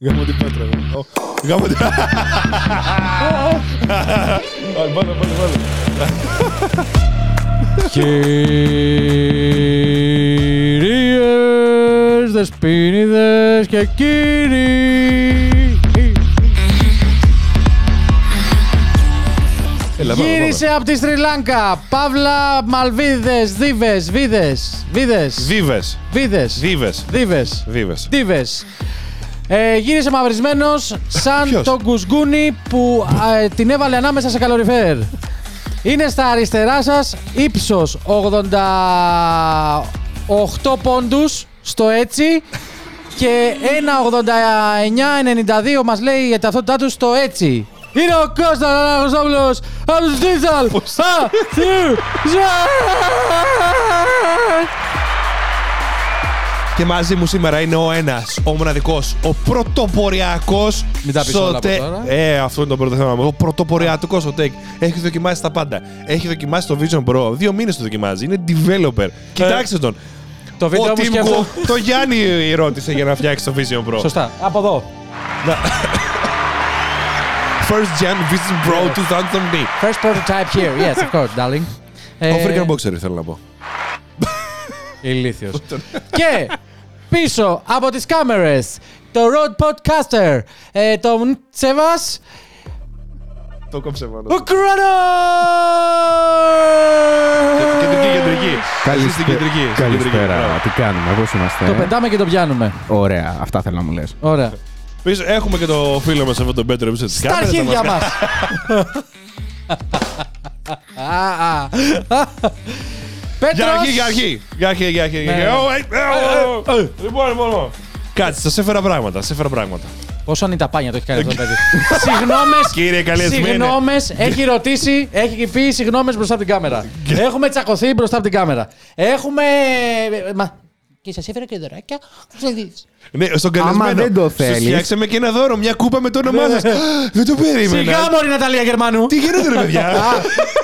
Γάμο την Πέτρα. Ω, Γάμο την... Βάλε, βάλε, βάλε, βάλε. Κυρίες, δεσποίνιδες και κύριοι. Έλα, πάμε, Γύρισε από τη Σρι Λάνκα. Παύλα Μαλβίδες, Δίβες, Βίδες, Βίδες, πάμε. Βίβες. Βίδες, Βίβες. Δίβες, Βίβες. Δίβες. Ε, γύρισε μαυρισμένος σαν Ποιος; τον κουσκούνι που ε, την έβαλε ανάμεσα σε καλοριφέρ. Είναι στα αριστερά σας, ύψος 88 πόντους στο έτσι και 1,89-92 μας λέει η ταυτότητά τους στο έτσι. Είναι ο Κώστας Αναγνωστόπουλος από τους Digital. Πώς- Α, θυ, ζε- Και μαζί μου σήμερα είναι ο ένας, ο μοναδικός, ο πρωτοποριακός. Μην τα πεις όλα από τώρα. Ε, αυτό είναι το πρώτο θέμα μου. Ο πρωτοποριακός ο Tech. Έχει δοκιμάσει τα πάντα. Έχει δοκιμάσει το Vision Pro. Δύο μήνες το δοκιμάζει. Είναι developer. Κοιτάξτε τον. Το βίντεο Ο μου Tim σκέφτομαι. Cook, το Γιάννη ρώτησε για να φτιάξει το Vision Pro. Σωστά. Από εδώ. First Gen Vision Pro 2013. First prototype here. Yes, of course, darling. Ο Ε, Freaker Boxer θέλω να πω. Ηλίθιος. και πίσω από τις κάμερες το Road Podcaster, ε, τον Τσεβάς, Το κόψε μόνο. ο Κρόνος! Κεντρική, κεντρική. Εσύ στην κεντρική. στην κεντρική. Καλησπέρα. Μπράβο. Τι κάνουμε, πώς είμαστε. Το πετάμε και το πιάνουμε. Ωραία, αυτά θέλω να μου λες. Ωραία. Πίσω έχουμε και το φίλο μας αυτό τον Πέτρο πίσω της Στα κάμερας, θα αρχίδια μας μας. Α, α. Για Πέτρος. αρχή, για αρχή. Για αρχή, για αρχή. για Ναι. αρχή. Ω, ε, ε, ε, ε. Λοιπόν, λοιπόν, λοιπόν. Κάτσε, σα έφερα πράγματα. Σα έφερα πράγματα. Πόσο είναι τα πάνια το έχει κάνει αυτό το παιδί. Συγγνώμες. Κύριε καλεσμένε. Συγγνώμες, έχει ρωτήσει, έχει πει συγγνώμες μπροστά από την κάμερα. Έχουμε τσακωθεί μπροστά από την κάμερα. Έχουμε. Μα. Και σας έφερα και δωράκια. Θα δεις. Ναι, στον καλεσμένο. Άμα δεν το Σου θέλεις. φτιάξαμε και ένα δώρο, μια κούπα με το όνομά σας. Δεν το περίμενα. Σιγά μωρή Ναταλία Γερμανού. Τι γίνεται, ρε παιδιά;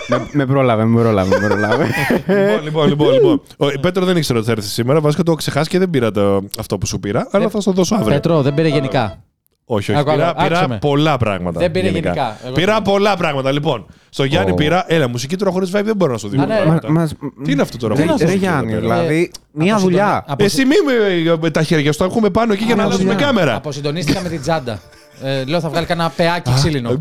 με, με πρόλαβε, με πρόλαβε, με πρόλαβε. λοιπόν, λοιπόν, λοιπόν, λοιπόν. Ο Πέτρο δεν ήξερε ότι θα έρθει σήμερα. Βασικά το έχω ξεχάσει και δεν πήρα το, αυτό που σου πήρα. Αλλά θα σου το δώσω αύριο. Πέτρο, δεν πήρε γενικά. Όχι, όχι. Άκου, πήρα, άκου, άκουσε πήρα με. πολλά πράγματα. Δεν πήρε γενικά. Εγώ Πήρα ξέρω. πολλά πράγματα. Λοιπόν, στο Γιάννη Ω. πήρα. Έλα, μουσική τώρα χωρίς vibe δεν μπορώ να σου δίνω. Α, ναι, πράγματα. Μα- μας- Τι είναι αυτό τώρα, Ρε, χωρίς ρε μουσική Γιάννη, εδώ πέρα. δηλαδή μια από δουλειά. συντονι- από Εσύ μη με, με τα χέρια σου, τα έχουμε πάνω εκεί για να Α, αλλάζουμε δουλειά. κάμερα. Αποσυντονίστηκα με την τσάντα. Ε, λέω θα βγάλει κανένα πεάκι ξύλινο.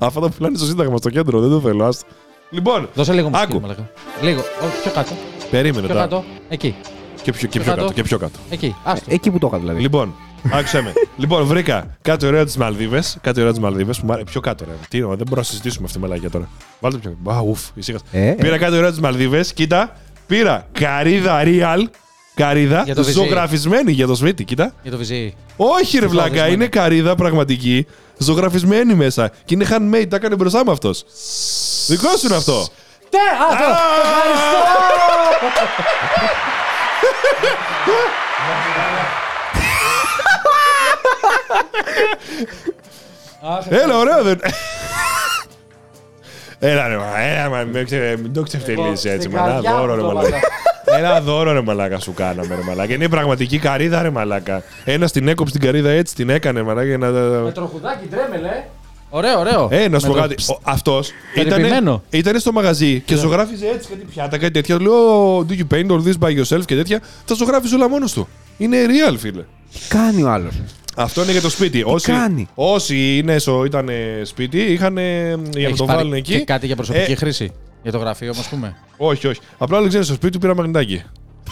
Αυτό το πουλάνε στο Σύνταγμα στο κέντρο, δεν το θέλω. άστο. Λοιπόν, Δώσε λίγο μουσική. Άκου. μαλάκα. Λίγο. Όχι, πιο κάτω. περίμενε Πιο τώρα. κάτω. Εκεί. Και πιο, και Πιο πιο κάτω. κάτω. Και πιο κάτω. Εκεί. Άστο. Εκεί που το είχα δηλαδή. Λοιπόν, άκουσε με. λοιπόν, βρήκα κάτι ωραίο τη Μαλδίβες. Κάτι ωραίο τη Μαλδίβες που μου άρεσε. Πιο κάτω, ρε. Τι είναι, δεν μπορούμε να συζητήσουμε αυτή τη μαλάκια τώρα. Βάλτε πιο κάτω. Α, ουφ, ησύχασα. Ε, ε. Πήρα κάτι ωραίο τη Μαλδίβες. Κοίτα, πήρα καρίδα real. Καρίδα Για το βυζί. ζωγραφισμένη για το σπίτι, κοίτα. Για το βυζί. Όχι, ρε βλάκα, Ζωγραφισμένη. είναι καρίδα πραγματική, ζωγραφισμένη μέσα. Και είναι handmade, τα έκανε μπροστά μου αυτός. Δικό σου είναι αυτό. Τε! Α, το! Ευχαριστώ! Αχ, Έλα, ωραίο δεν. Έλα, ρε, μα, έλα, μα, μην ξε- μην το ξεφτελίσει έτσι, στην μα. Ένα καρδιά μου δώρο, ρε, το μαλάκα. Ένα δώρο, ρε, μαλάκα, σου κάναμε, ρε, μαλάκα. Είναι πραγματική καρίδα, ρε, μαλάκα. Ένα την έκοψε την καρίδα έτσι, την έκανε, μαλάκα, για να. Με τροχουδάκι τρέμελε. Ωραίο, ωραίο. Ε, να σου πω Με το- κάτι. Αυτός Περιποιημένο. ήταν στο μαγαζί και ζωγράφιζε έτσι κάτι πιάτα, κάτι τέτοια. Του Λέω, Do you paint all this by yourself; και τέτοια. Τα ζωγράφιζε όλα μόνος του. Είναι real, φίλε. Τι κάνει ο άλλος. Αυτό είναι για το σπίτι. όσοι, κάνει; όσοι είναι, στο, ήταν ε, σπίτι, είχαν ε, για να Έχεις το πάρει βάλουν εκεί. Και κάτι για προσωπική Ε, χρήση; Για το γραφείο, α πούμε; όχι, όχι. Απλά δεν ξέρει, στο σπίτι του πήρα μαγνητάκι.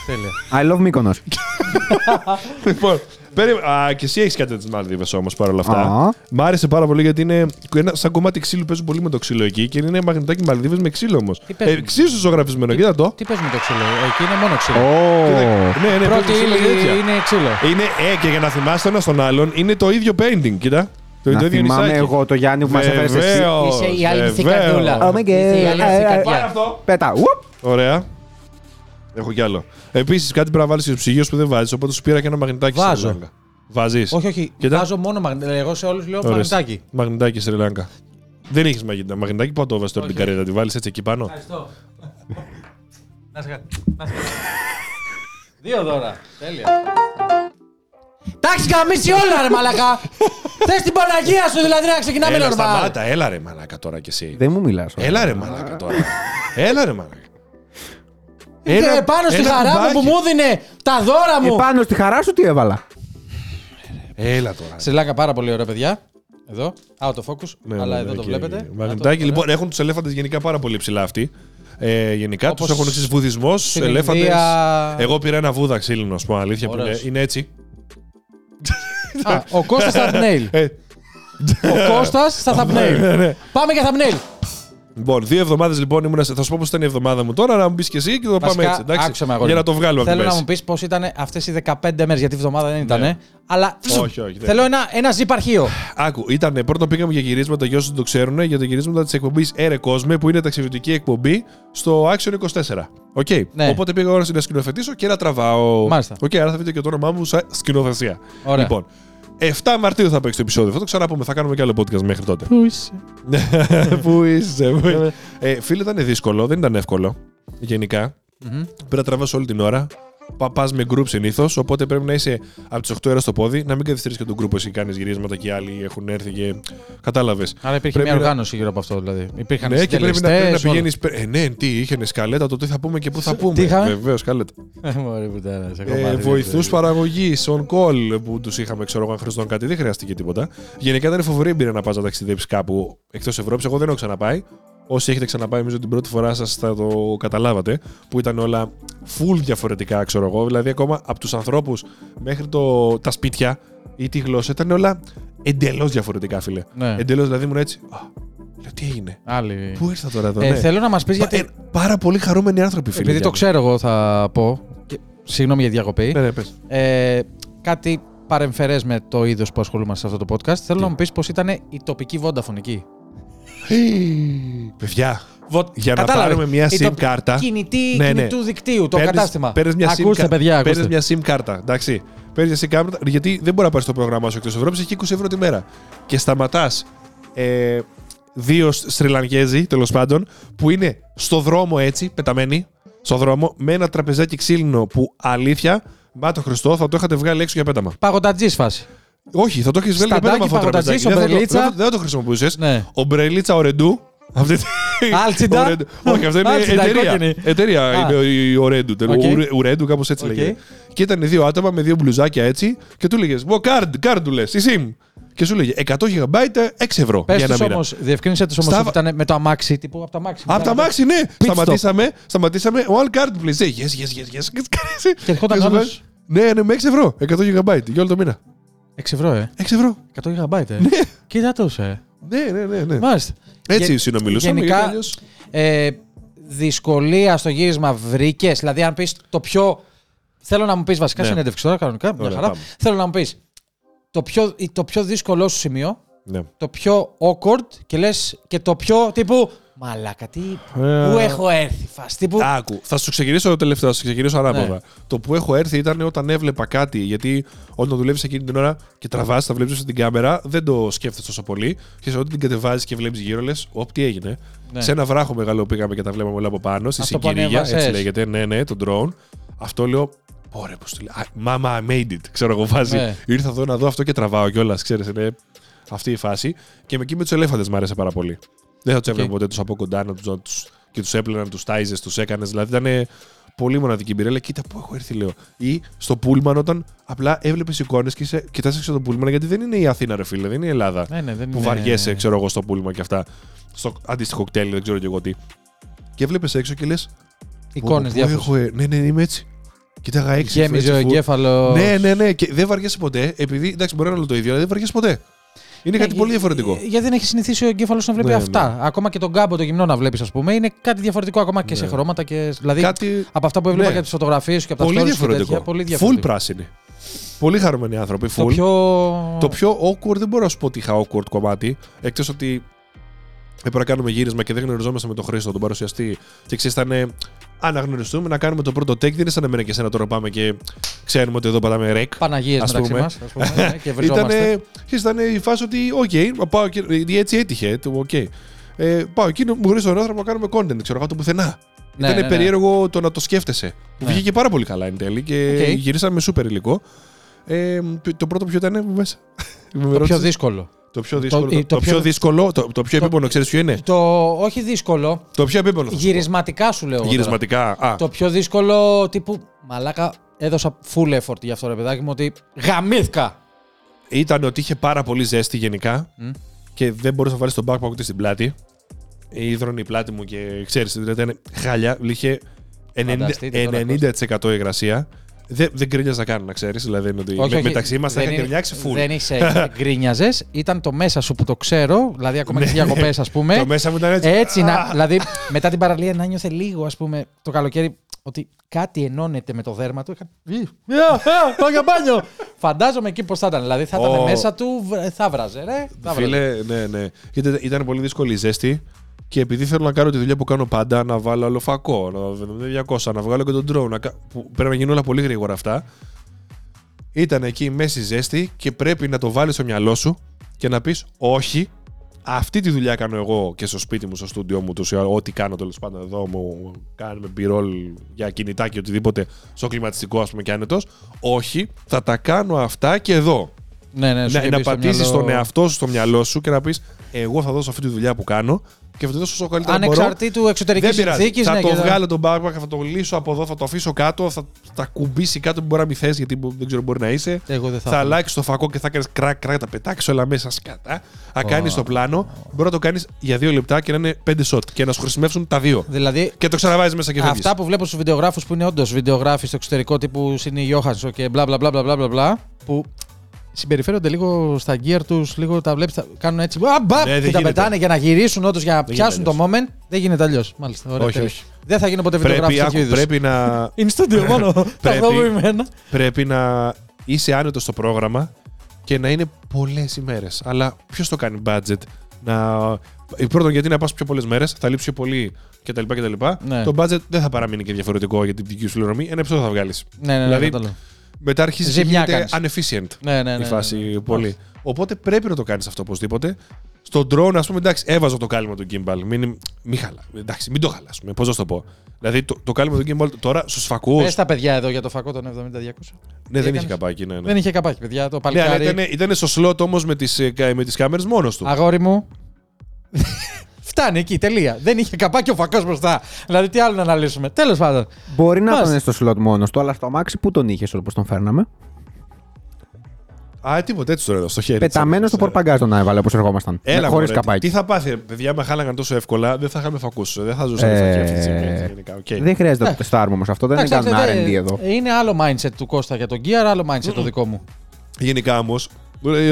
Τέλεια. I love Mykonos. λοιπόν, περί- α, και εσύ έχεις κάτι τις Μάλδιβες όμως παρόλα αυτά. Α. Μ' άρεσε πάρα πολύ γιατί είναι ένα, σαν κομμάτι ξύλου. Παίζουν πολύ με το ξύλο εκεί και είναι μαγνητάκι Μαλδίβε με ξύλο όμως. Τι παίζουν; εξίσου ζωγραφισμένο, κοίτα το. Τι παίζουμε το ξύλο; Εκεί είναι μόνο ξύλο. Ω. Ναι, ναι, Πρώτη παίζουν ξύλο και ύλη τέτοια. είναι ξύλο. Είναι, ε, και για να θυμάστε ένα τον άλλον, είναι το ίδιο painting, κοίτα. Το, Να το ίδιο θυμάμαι νησάκι. εγώ το Γιάννη που μας έφερε εσύ. Βεβαίως, Είσαι η άλλη στη βεβαίως. καρδούλα. Oh my God. Είσαι η άλλη στη Ε, ε, Πάρε καρδιά. αυτό. Πέτα. Ουπ. Ωραία. Έχω κι άλλο. Επίσης, κάτι πρέπει να βάλεις στους ψυγείους που δεν βάζεις, οπότε σου πήρα και ένα μαγνητάκι Βάζω. Σρι Λάγκα. Βάζεις. Όχι, όχι. Κοίτα. Βάζω μόνο μαγνητάκι. Εγώ σε όλους λέω μαγνητάκι. Μαγνητάκι Σρι Λάγκα. Δεν έχεις μαγνητάκι, πού το βάζεις τώρα Όχι. την καρέτα, τη βάλεις έτσι εκεί πάνω. Ευχαριστώ. Να σε καλά. Να σε καλά. Δύο δώρα. Τέλεια. Εντάξει, γαμίσει όλα, ρε μαλακά. Θες την Παναγία σου δηλαδή να ξεκινάμε Έλα, normal. σταμάτα, έλα ρε μαλάκα τώρα κι εσύ. Δεν μου μιλάς. Έλα ρε μαλάκα τώρα. έλα ρε μαλάκα. Και πάνω στη ένα χαρά μου κουμπάκι. που μου δίνε τα δώρα μου. Επάνω στη χαρά σου τι έβαλα; Έλα τώρα. Σε λάκα πάρα πολύ ωραία, παιδιά. Εδώ, out of focus, Ναι, αλλά ναι, εδώ ναι, το και βλέπετε. Μαγνητάκι. Αυτό, Λοιπόν, έχουν τους ελέφαντες γενικά πάρα πολύ ψηλά αυτοί. Ε, γενικά Όπως τους έχουν εξής βουδισμός, στην ελέφαντες. Ινδία- Εγώ πήρα ένα βούδα ξύλινο, σου πω αλήθεια, που είναι, Ωραίος. είναι έτσι. Α, ο Κώστας στα thumbnail. Ε, Ο Κώστας στα thumbnail. ναι, ναι. Πάμε για thumbnail. Λοιπόν, δύο εβδομάδες λοιπόν ήμουν. σε- Θα σου πω πώς ήταν η εβδομάδα μου τώρα, να μου πεις και εσύ και το πάμε Βασικά, έτσι. Εντάξει, άκουσέ με, αγόρι για μου. να το βγάλουμε από Θέλω την να μέση. μου πεις πώς ήταν αυτές οι 15 μέρες, γιατί η εβδομάδα δεν ήταν. Ναι. Αλλά Όχι, όχι, δεν θέλω ένα, ένα zip αρχείο. Άκου, ήταν πρώτον πήγαμε για γυρίσματα για όσους δεν το ξέρουν, για τα γυρίσματα της εκπομπής Air Cosme που είναι ταξιδιωτική εκπομπή στο Action 24. Οκ. Ναι. Οπότε πήγα ώρα να σκηνοθετήσω και να τραβάω. Μάλιστα. Οκ, άρα θα βρείτε και το όνομά μου σαν σκηνοθεσία. Ωραία. Λοιπόν, 7 Μαρτίου θα παίξει το επεισόδιο. Θα το ξαναπούμε. Θα κάνουμε και άλλο podcast μέχρι τότε. Πού είσαι; Πού είσαι, πού είσαι. ε, φίλε, ήταν δύσκολο, δεν ήταν εύκολο. Γενικά. Πρέπει να τραβάς όλη την ώρα. Πα πας με group συνήθως, οπότε πρέπει να είσαι από τις 8 ώρα στο πόδι, να μην καθυστερείς και τον group εσύ κάνεις γυρίσματα και οι άλλοι έχουν έρθει και. Κατάλαβες. Άρα υπήρχε Πρέπει μια να- οργάνωση γύρω από αυτό δηλαδή. Υπήρχαν Ναι, και πρέπει να, πρέπει να συντελεστές, πηγαίνεις. Ε, ναι, τι, είχε σκαλέτα, το τι θα πούμε και πού θα πούμε. τι είχαμε; Βεβαίως, σκαλέτα. όλα. Μωρέ πουτάνα, σε έχω Ε, μάθει, Βοηθούς δηλαδή. παραγωγή, on call που τους είχαμε, ξέρω εγώ, αν χρειαζόταν κάτι, δεν χρειάστηκε τίποτα. Γενικά ήταν φοβερή εμπειρία να πας να ταξιδέψεις κάπου εκτός Ευρώπης. Εγώ δεν έχω ξαναπάει. Όσοι έχετε ξαναπάει, νομίζω την πρώτη φορά σας θα το καταλάβατε. Που ήταν όλα full διαφορετικά, ξέρω εγώ. Δηλαδή, ακόμα από τους ανθρώπους μέχρι το, τα σπίτια ή τη γλώσσα ήταν όλα εντελώς διαφορετικά, φίλε. Ναι. Εντελώς, δηλαδή ήμουν έτσι. Α, λέω, τι έγινε; Άλλη. Πού ήρθα τώρα εδώ, Ε, ναι. Θέλω να μας πεις Πα- γιατί. ε, πάρα πολύ χαρούμενοι άνθρωποι, φίλε. Επειδή το Γιάννη. ξέρω εγώ θα πω. και- Συγγνώμη για τη διακοπή. Ναι, ναι, πες. Ε, κάτι παρεμφερές με το είδος που ασχολούμαστε σε αυτό το podcast. Θέλω να μου πεις πώς ήταν η τοπική Vodafone εκεί. Παιδιά, Βο- Για να Κατάλαβε. πάρουμε μια Η SIM το- κάρτα. Κινητή, Ναι, ναι. κινητού δικτύου, το παίρνεις- κατάστημα. Παίρνεις μια SIM, ακούστε, κα- παιδιά, ακούστε. παίρνεις μια SIM κάρτα. Εντάξει. Παίρνεις μια SIM κάρτα γιατί δεν μπορεί να πάρεις το πρόγραμμά σου εκτός Ευρώπης, έχει 20 ευρώ τη μέρα. Και σταματάς ε, δύο Στριλανκέζοι τέλος πάντων που είναι στο δρόμο έτσι, πεταμένοι, στο δρόμο, με ένα τραπεζάκι ξύλινο που αλήθεια, μα το Χριστό, θα το είχατε βγάλει έξω για πέταμα. Παγοντατζή φάση. Όχι, θα το έχεις βγάλει για Σταντάκι, πέταμα αυτό το παγωτατζής, τραπεζάκι. Δεν θα το- ομπρελίτσα. δεν θα- Δεν θα το χρησιμοποιούσε. Ναι. Ομπρελίτσα Ooredoo. Αυτή... Algida. Ooredoo. Όχι, αυτό είναι Algida, η εταιρεία. κόκκινη. Εταιρεία Α. είναι η Ooredoo. Ok. Ooredoo, κάπως έτσι Οκ. λέγεται. Και ήταν δύο άτομα με δύο μπλουζάκια έτσι και του λέγες Μου card, card του λες, η SIM. Και σου λέγε 100 GB 6 ευρώ Πες για ένα τους μήνα. όμως, διευκρίνησε τους όμως Στα- ότι ήταν με το αμάξι τύπου από τα αμάξι. Από τα μάξι, ναι. stop. Σταματήσαμε, σταματήσαμε. One card, please. Say, Yes, yes, yes, yes. Και ερχόταν σου άλλος. λέει, Ναι, ναι, με 6 ευρώ. 100 GB για όλο το μήνα. 6 ευρώ, ε. 6 ευρώ. 100 GB, ε. Κοίτα τόσο, ε. Ναι, ναι, ναι. ναι. Μάλιστα. Έτσι Γε- συνομιλούσαμε. γενικά- γιατί αλλιώς- Ε, δυσκολία στο γύρισμα βρήκες. Δηλαδή, αν πεις το πιο. Θέλω να μου πεις βασικά Ναι. συνέντευξη τώρα, κανονικά. Μια Ωραία, χαρά. πάμε. Θέλω να μου πεις το πιο, το πιο δύσκολό σου σημείο, Ναι. το πιο awkward και λε και το πιο τύπου. Μαλάκα, τι. Πού έχω έρθει, φας, τύπου. Άκου, θα σου ξεκινήσω το τελευταίο, θα σου ξεκινήσω ανάποδα. Ναι. Το που έχω έρθει ήταν όταν έβλεπα κάτι. Γιατί όταν δουλεύεις εκείνη την ώρα και τραβάς, τα βλέπεις στην κάμερα, δεν το σκέφτεσαι τόσο πολύ. Και σε ό,τι την κατεβάζεις και βλέπεις γύρω, λες: Όπ, τι έγινε. Ναι. Σε ένα βράχο μεγάλο πήγαμε και τα βλέπαμε όλα από πάνω, στη Αυτό που συγκυρία, ανέβασες. έτσι λέγεται. Ναι, ναι, το drone. Αυτό λέω. Ωραία, πώς το λέει. Mama, I made it. Ξέρω εγώ, βάζει. Ναι. Ήρθα εδώ να δω αυτό και τραβάω κιόλας. Ξέρεις, είναι αυτή η φάση. Και με εκεί με τους ελέφαντες μου άρεσε πάρα πολύ. Δεν θα τους έβλεπα Οκ. ποτέ τους από κοντά να τους, να τους, και τους έπλαιναν, τους τάιζες, τους έκανες. Δηλαδή ήταν πολύ μοναδική εμπειρία. Λέει, κοίτα που έχω έρθει, λέω. Ή στο πούλμαν όταν απλά έβλεπες εικόνες και είσαι, κοιτάς έξω το πούλμαν, γιατί δεν είναι η Αθήνα, ρε φίλε, δεν είναι η Ελλάδα. Ναι, ναι, δεν που είναι- βαριέσαι, ξέρω εγώ, στο πούλμαν και αυτά. Στο αντίστοιχο ΚΤΕΛ, δεν ξέρω και εγώ τι. Και έβλεπες έξω και λες. Εικόνες διάφορες. Ναι, ναι, είμαι έτσι. Κοίταγα έξι. Γέμιζε ο έτσι, full. εγκέφαλος. Ναι, ναι, ναι. Και δεν βαριέσαι ποτέ. Επειδή εντάξει, μπορεί να είναι όλο το ίδιο, αλλά δεν βαριέσαι ποτέ. Είναι κάτι Ναι, πολύ για- διαφορετικό. Γιατί δεν έχει συνηθίσει ο εγκέφαλος να βλέπει Ναι, αυτά. Ακόμα και τον κάμπο το γυμνό να βλέπεις, ας πούμε, είναι κάτι διαφορετικό ακόμα και σε χρώματα. Και... Δηλαδή Κάτι από αυτά που έβλεπα Ναι. και από τις φωτογραφίες και από τα πολύ stories και διαφορετικό. τέτοια, πολύ Full διαφορετικό. πράσινη. Πολύ χαρούμενοι άνθρωποι. Full. Το πιο. Το πιο awkward δεν μπορώ να σου πω ότι είχα awkward κομμάτι. Εκτός ότι έπρεπε να κάνουμε γύρισμα και δεν γνωριζόμαστε με τον Χρήστο, τον παρουσιαστή. Και ξέρεις, ήταν να γνωριστούμε να κάνουμε το πρώτο take. Δεν είναι σαν εμένα και εσένα τώρα πάμε και ξέρουμε ότι εδώ πατάμε rec. Παναγίες Ας μεταξύ πούμε. μας. ναι, και βριζόμαστε. Ήταν η φάση ότι, οκ, πάω και. γιατί Έτσι έτυχε. το οκ. Ε, πάω εκεί, μου γνωρίζει τον άνθρωπο να κάνουμε content, ξέρω εγώ το πουθενά. Ναι, Ήταν ναι, ναι. περίεργο το να το σκέφτεσαι. Που Ναι. βγήκε πάρα πολύ καλά εν τέλει και Οκ. γυρίσαμε με σούπερ υλικό. Ε, το πρώτο ποιο ήταν, μου μέσα. Μου Το πιο ρώτησες. δύσκολο. Το πιο δύσκολο. το- Το, το το πιο πιο- δύσκολο, το, το πιο το- επίπονο, ξέρεις ποιο είναι; Το όχι δύσκολο, Το πιο επίπονο. θα σου πω. γυρισματικά σου λέω. εγώ τώρα. Γυρισματικά. Α, Το πιο δύσκολο τύπου. Μαλάκα, έδωσα full effort γι' αυτό ρε παιδάκι μου ότι γαμήθηκα. ήταν ότι είχε πάρα πολύ ζέστη γενικά Μμ. και δεν μπορούσε να βάλεις τον backpack ούτε στην πλάτη. Ήδρωνε η πλάτη μου και ξέρεις, δηλαδή ήταν χάλια. Είχε 90%, Φανταστείτε τώρα, 90% υγρασία. Δεν, δεν γκρίνιαζα καν, να ξέρεις. Δηλαδή είναι ότι με- μεταξύ μας θα δεν είχα είναι- γκρινιάξει full. Δεν είσαι γκρίνιαζες, ήταν το μέσα σου που το ξέρω, δηλαδή ακόμα και στι διακοπές, ας πούμε. Ναι. Το μέσα μου ήταν έτσι. Έτσι, να, δηλαδή μετά την παραλία να νιώθε λίγο, ας πούμε, το καλοκαίρι ότι κάτι ενώνεται με το δέρμα του. Είχα... «Ι, α, α, Πάω για μπάνιο! Φαντάζομαι εκεί πώς θα ήταν. Δηλαδή θα ήταν Ω. μέσα του, βρε, θα βράζε, ρε. Θα βράζε. Φίλε, ναι, ναι. Γιατί ήταν- ήταν πολύ δύσκολη η ζέστη και επειδή θέλω να κάνω τη δουλειά που κάνω πάντα, να βάλω άλλο φακό, να βάλω 200, να βγάλω και τον drone, να, κα- που πρέπει να γίνουν όλα πολύ γρήγορα αυτά. Ήταν εκεί η μέση ζέστη και πρέπει να το βάλεις στο μυαλό σου και να πεις όχι, αυτή τη δουλειά κάνω εγώ και στο σπίτι μου, στο στούντιό μου, τους, ό,τι κάνω τέλος πάντων εδώ μου κάνουμε μπυρόλ για κινητά και οτιδήποτε στο κλιματιστικό ας πούμε και άνετος. Όχι, θα τα κάνω αυτά και εδώ Ναι, ναι, σου να, είχε να μπει στο πατήσεις μυαλό- τον εαυτό σου στο μυαλό σου και να πεις: Εγώ θα δώσω αυτή τη δουλειά που κάνω και θα τη δώσω όσο καλύτερα μπορώ. Ανεξαρτήτου εξωτερικής Δεν πειράζει. συνθήκης. Θα ναι, το και βγάλω τον backpack, θα το λύσω από εδώ, θα το αφήσω κάτω, θα τα κουμπίσει κάτω που μπορεί να μην θες, γιατί μπο- δεν ξέρω μπορεί να είσαι. Εγώ δεν θα. Θα ήθελα. αλλάξεις το φακό και θα κάνεις κράκ, κράκ, τα πετάξει όλα μέσα σκατά. Θα κάνεις το πλάνο. Μπορεί να το κάνεις για δύο λεπτά και να είναι πέντε shot και να σου χρησιμεύσουν τα δύο. Δηλαδή, Και το ξαναβάζεις μέσα και φεύγεις. αυτά που βλέπω στους βιντεογράφους που είναι όντως βιντεογράφοι στο εξωτερικό τύπου είναι Γιώχανσο και μπλα μπλα μπλα μπλα μπλα, μπλα, μπλα που συμπεριφέρονται λίγο στα gear τους, λίγο τα βλέπεις, κάνουν έτσι. Α, μπαπ, Ναι, δεν και τα γίνεται. πετάνε για να γυρίσουν όντως για να Δεν πιάσουν το γίνεται moment. Δεν γίνεται αλλιώς. Μάλιστα. Ωραία, Όχι, τέλεια. όχι. Δεν θα γίνω ποτέ βιντεογράφο Πρέπει, τέτοιου άκου, είδους. πρέπει να, Είναι στούντιο μόνο. Ταυτοποιημένα. πρέπει να είσαι άνετος στο πρόγραμμα και να είναι πολλές ημέρες. Αλλά ποιος το κάνει budget; Να. ε, Πρώτον, γιατί να πας πιο πολλές μέρες, θα λείψει πιο πολύ κτλ. κτλ. Ναι. Το budget δεν θα παραμείνει και διαφορετικό για την δική σου πληρωμή. Ένα επεισόδιο θα βγάλεις. Ναι, ναι, ναι. Δηλαδή, κατάλαβα. Μετά αρχίζει και Ζημιά γίνεται κάνεις. unefficient Ναι, ναι, ναι. η φάση ναι, ναι. πολύ. Οπότε πρέπει να το κάνεις αυτό οπωσδήποτε. Στον drone, ας πούμε, εντάξει, έβαζα το κάλυμα του gimbal. Μην, μην χαλά. Εντάξει, μην το χαλάσουμε. Πώς να σου το πω. Δηλαδή το, το κάλυμα του gimbal τώρα στους φακού. Πες τα παιδιά εδώ για το φακό των 70-200. Ναι, δεν έκανες; είχε καπάκι. Ναι, ναι. Δεν είχε καπάκι, παιδιά. Το Ναι, αλλά παλικάρι. ήταν, ήταν στο slot όμως με τις με τις κάμερες μόνος του. Αγόρι μου. Φτάνει εκεί, τελεία. Δεν είχε καπάκι ο φακός μπροστά. Δηλαδή, τι άλλο να αναλύσουμε. Τέλος πάντων. Μπορεί να Μάλιστα. ήταν στο slot μόνος του, αλλά στο αμάξι που τον είχες όπως τον φέρναμε; Α, τίποτα έτσι τώρα εδώ, στο χέρι. Πεταμένος στο πορτμπαγκάζ τον έβαλε όπως ερχόμασταν. Έλα, Χωρίς μωρέ, καπάκι. Τι θα πάθει, ρε, παιδιά, με χάλαγαν τόσο εύκολα, δεν θα είχαμε φακούς. Δεν θα ζούσαμε στα Ε, αυτή τη στιγμή. γενικά, οκ. Δεν χρειάζεται να το τεστάρουμε όμως αυτό. Δεν Εντάξει, κάνουμε εντάξει, R&D δε- εδώ. Είναι άλλο mindset του Κώστα για τον gear, άλλο mindset το δικό μου. Γενικά όμως,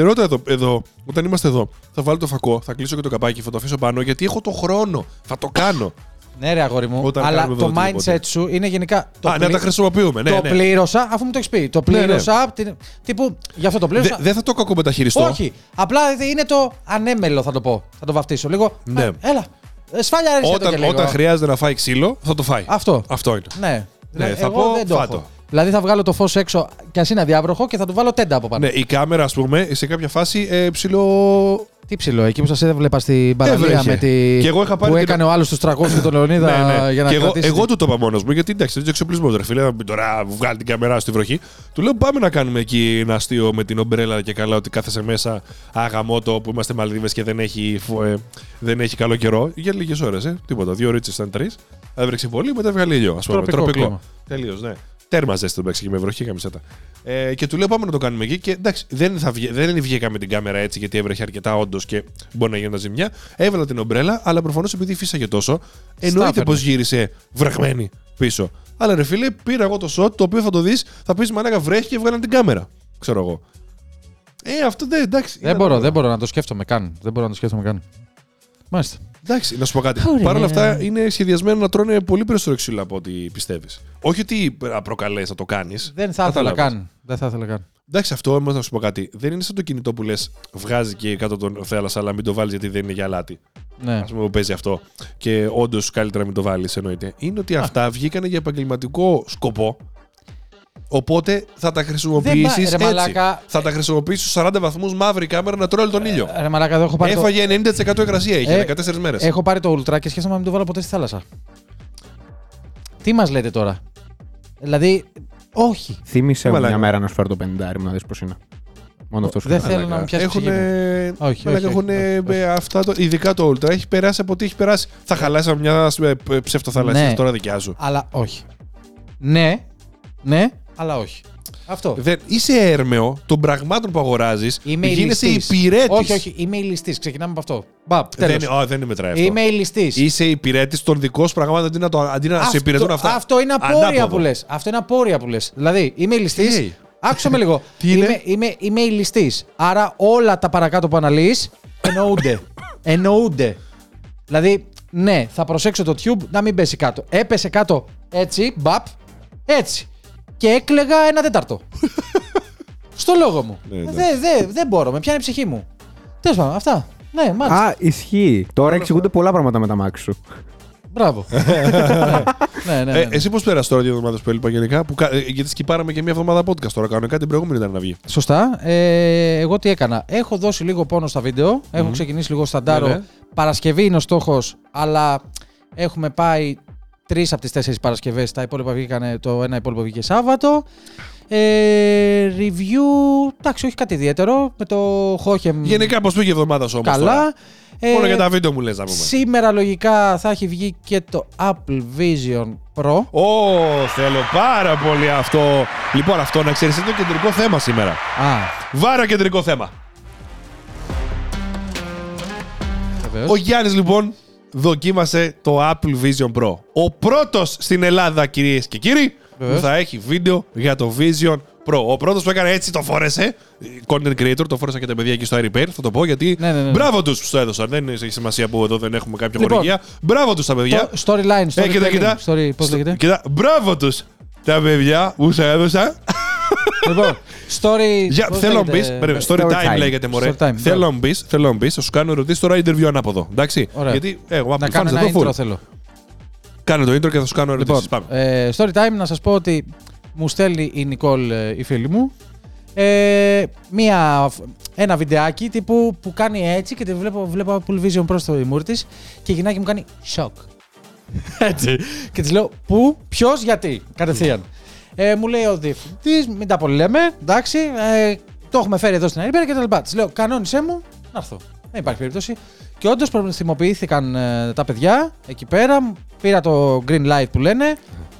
ρώτα εδώ, εδώ, όταν είμαστε εδώ, θα βάλω το φακό, θα κλείσω και το καπάκι, θα το αφήσω πάνω γιατί έχω το χρόνο. Θα το κάνω. Ναι, ρε αγόρι μου. Όταν αλλά κάνουμε το εδώ mindset οτιδήποτε. σου είναι γενικά. Το Α, να πλη- τα χρησιμοποιούμε. Ναι, το ναι. πλήρωσα, αφού μου το έχεις πει. Το Ναι, ναι. πλήρωσα. απ' την- Τύπου, γι' αυτό το Δε- πλήρωσα. Δεν θα το κακομεταχειριστώ. Όχι. Απλά είναι το ανέμελο, θα το πω. Θα το βαφτίσω. Λίγο. Ναι. «Α, Έλα. Ε, Σφάλια ρε, το και Όταν, λίγο. όταν χρειάζεται να φάει ξύλο, θα το φάει. Αυτό. Αυτό είναι. Ναι. Δηλαδή, θα εγώ πω, δεν το φάτο. έχω. Δηλαδή θα βγάλω το φως έξω κι ας είναι αδιάβροχο και θα του βάλω τέντα από πάνω. Ναι, η κάμερα, ας πούμε, σε κάποια φάση ε, ψηλό. Τι ψηλό, εκεί που σας έβλεπα στην παραλία Έβρεχε. με τη. Και εγώ είχα πάρει που την- έκανε ο άλλος τους 300 και τον Λεωνίδα ναι, ναι. για να και εγώ, κρατήσει. εγώ του το είπα μόνος μου, γιατί εντάξει, δεν είναι εξοπλισμός. Ρε φίλε, να μην τώρα βγάλει την κάμερά στη βροχή. Του λέω πάμε να κάνουμε εκεί ένα αστείο με την ομπρέλα και καλά ότι κάθεσαι μέσα αγαμότο που είμαστε Μαλδίβες και δεν έχει, φο- ε, δεν έχει καλό καιρό. Για λίγες ώρες, ε. Τίποτα. Δύο ρίτσες ήταν τρεις. Έβρεξε πολύ, μετά βγάλει ήλιο. Ας πούμε. Τροπικό κλίμα. Τελείως, ναι. Τέρμα ζέστη τον παίξει και με βροχή καμισέτα. Ε, και του λέω πάμε να το κάνουμε εκεί. Και εντάξει, δεν, θα βγε, δεν βγήκα με την κάμερα έτσι γιατί έβρεχε αρκετά όντως και μπορεί να γίνει ένα ζημιά. Έβαλα την ομπρέλα, αλλά προφανώς επειδή φύσαγε τόσο, εννοείται Στάφερνε. πω γύρισε βραχμένη πίσω. Αλλά ρε φίλε, πήρα εγώ το shot το οποίο θα το δεις, θα πεις μαλάκα βρέχει και βγάλαν την κάμερα. Ξέρω εγώ. Ε, αυτό δεν εντάξει. Δεν ήταν μπορώ, ωραίο. δεν μπορώ να το σκέφτομαι καν. Δεν μπορώ να το σκέφτομαι καν. Μάλιστα. Εντάξει, να σου πω κάτι. Ωραία. Παρ' όλα αυτά είναι σχεδιασμένο να τρώνε πολύ περισσότερο ξύλο από ό,τι πιστεύεις. Όχι ότι προκαλές να το κάνεις. Δεν θα ήθελα καν. Δεν θα ήθελα καν. Εντάξει, αυτό όμως να σου πω κάτι. Δεν είναι σαν το κινητό που λες βγάζει και κάτω τον θάλασσα, αλλά μην το βάλεις γιατί δεν είναι για αλάτι. Ναι. Α πούμε που παίζει αυτό. Και όντως καλύτερα μην το βάλεις, εννοείται. Είναι ότι αυτά βγήκαν για επαγγελματικό σκοπό. Οπότε θα τα χρησιμοποιήσεις Δεν έτσι. πά- ρε μαλάκα. Θα τα χρησιμοποιήσεις στους 40 βαθμούς μαύρη κάμερα να τρώει τον ήλιο. Ρε μαλάκα, εδώ έχω πάρει, το, Έφαγε 90% υγρασία, είχε Ε, 14 μέρες. έχω πάρει το Ultra και σκέφτομαι να μην το βάλω ποτέ στη θάλασσα. Τι μας λέτε τώρα; Δηλαδή, Όχι. Θύμησε Ε, μου μαλάκα. μια μέρα να σου φέρω το 50 μου να δεις πώς είναι. Μόνο αυτό σου Δεν λέω. θέλω να μου πιάσεις Έχουν. ψυχή μου. Όχι, μαλάκα, όχι, έχουν όχι, όχι, όχι. αυτά, το, ειδικά το Ultra. Έχει περάσει από ό,τι έχει περάσει. Θα χαλάσει μια ε, ψευτοθαλασσίας Ναι. τώρα δικιά σου. Αλλά όχι. Ναι, ναι, αλλά όχι. Αυτό. Δεν, είσαι έρμεο των πραγμάτων που αγοράζεις. Είμαι η Γίνεσαι ληστής. υπηρέτης. Όχι, όχι, είμαι η ληστή. Ξεκινάμε από αυτό. Μπαπ, τέλος. Δεν, oh, δεν μετράει αυτό. Είμαι η ληστή. Είσαι υπηρέτης των δικών σου πραγμάτων αντί να, το, αντί να σε υπηρετούν αυτά. Αυτό είναι απόρρια Ανάποδο. που λες. Αυτό είναι απόρρια που λες. Δηλαδή, είμαι η Τι; ληστή. Άκουσα με λίγο. Τι είναι; είμαι, είμαι, είμαι η ληστή. Άρα όλα τα παρακάτω που αναλύεις εννοούνται. εννοούνται. Δηλαδή, ναι, θα προσέξω το tube να μην πέσει κάτω. Έπεσε κάτω έτσι, μπαπ, έτσι. Και έκλεγα ένα τέταρτο. Στο λόγο μου. Ναι, ναι. Δεν δε, δεν μπορώ, με πιάνει η ψυχή μου. Τέλος πάντων, αυτά. Ναι, μάλιστα. Α, ισχύει. Τώρα εξηγούνται πολλά πράγματα με τα μάξι σου. Μπράβο. ναι, ναι, ναι, ναι. Ε, εσύ πώς πέρασε τώρα δύο εβδομάδες που έλειπα γενικά. Που, κα- ε, γιατί σκυπάραμε και μία εβδομάδα podcast τώρα. Κανονικά την προηγούμενη ήταν να βγει. Σωστά. Ε, εγώ τι έκανα. Έχω δώσει λίγο πόνο στα βίντεο. Έχω ξεκινήσει λίγο σταντάρο. Βέβαια. Παρασκευή είναι ο στόχος, αλλά έχουμε πάει τρεις από τις τέσσερις Παρασκευές. Τα υπόλοιπα βγήκαν, το ένα υπόλοιπο βγήκε Σάββατο. Ε, review, εντάξει, όχι κάτι ιδιαίτερο. Με το Χόχεμ Γενικά πώς πήγε η εβδομάδα σου όμως. καλά. Ε, Μόνο για τα βίντεο μου λες να πούμε. Σήμερα λογικά θα έχει βγει και το Apple Vision Pro. Ω, θέλω πάρα πολύ αυτό. Λοιπόν, αυτό να ξέρεις είναι το κεντρικό θέμα σήμερα. Α, Βάρα κεντρικό θέμα. βεβαίως. Ο Γιάννης λοιπόν δοκίμασε το Apple Vision Pro. Ο πρώτος στην Ελλάδα, κυρίες και κύριοι, Βεβαίως. που θα έχει βίντεο για το Vision Pro. Ο πρώτος που έκανε έτσι το φόρεσε. Content creator, το φόρεσα και τα παιδιά εκεί στο iRepair, θα το πω γιατί. Ναι, ναι, ναι. Μπράβο τους που το έδωσαν. Δεν έχει σημασία που εδώ δεν έχουμε κάποια Λοιπόν, χορηγία. Μπράβο τους τα παιδιά. Το storyline, Ε, κοίτα, storytelling. κοίτα. Story, πώς Στο- λέγεται; Κοίτα, μπράβο τους τα παιδιά που σε έδωσαν. Λοιπόν, story. Για, πώς θέλω να λέγεται, μπεις. Περίμενε, story Story time time. λέγεται μωρέ. Story time, Θέλω μπράβο. να μπεις, θέλω να μπεις, θα σου κάνω ερωτήσεις τώρα interview ανάποδο. Εντάξει. Ωραία. Γιατί ε, εγώ Να Apple κάνω fans ένα εδώ full. intro θέλω. Κάνε το intro και θα σου κάνω ερωτήσεις. Λοιπόν, Πάμε. ε, story time να σας πω ότι μου στέλνει η Νικόλ, ε, η φίλη μου, ε, μία, ένα βιντεάκι τύπου που κάνει έτσι και τη βλέπω, βλέπω Apple Vision Pro στο ημούρ της και η γυναίκα μου κάνει σοκ. έτσι. και της λέω πού, ποιος, γιατί, κατευθείαν. Ε, μου λέει ο διευθυντής, μην τα πολύ λέμε, εντάξει, ε, το έχουμε φέρει εδώ στην Αρίμπερα και τα λοιπά. Της λέω κανόνισέ μου, να έρθω. Δεν υπάρχει περίπτωση. Και όντως προθυμοποιήθηκαν ε, τα παιδιά εκεί πέρα. Πήρα το green light που λένε.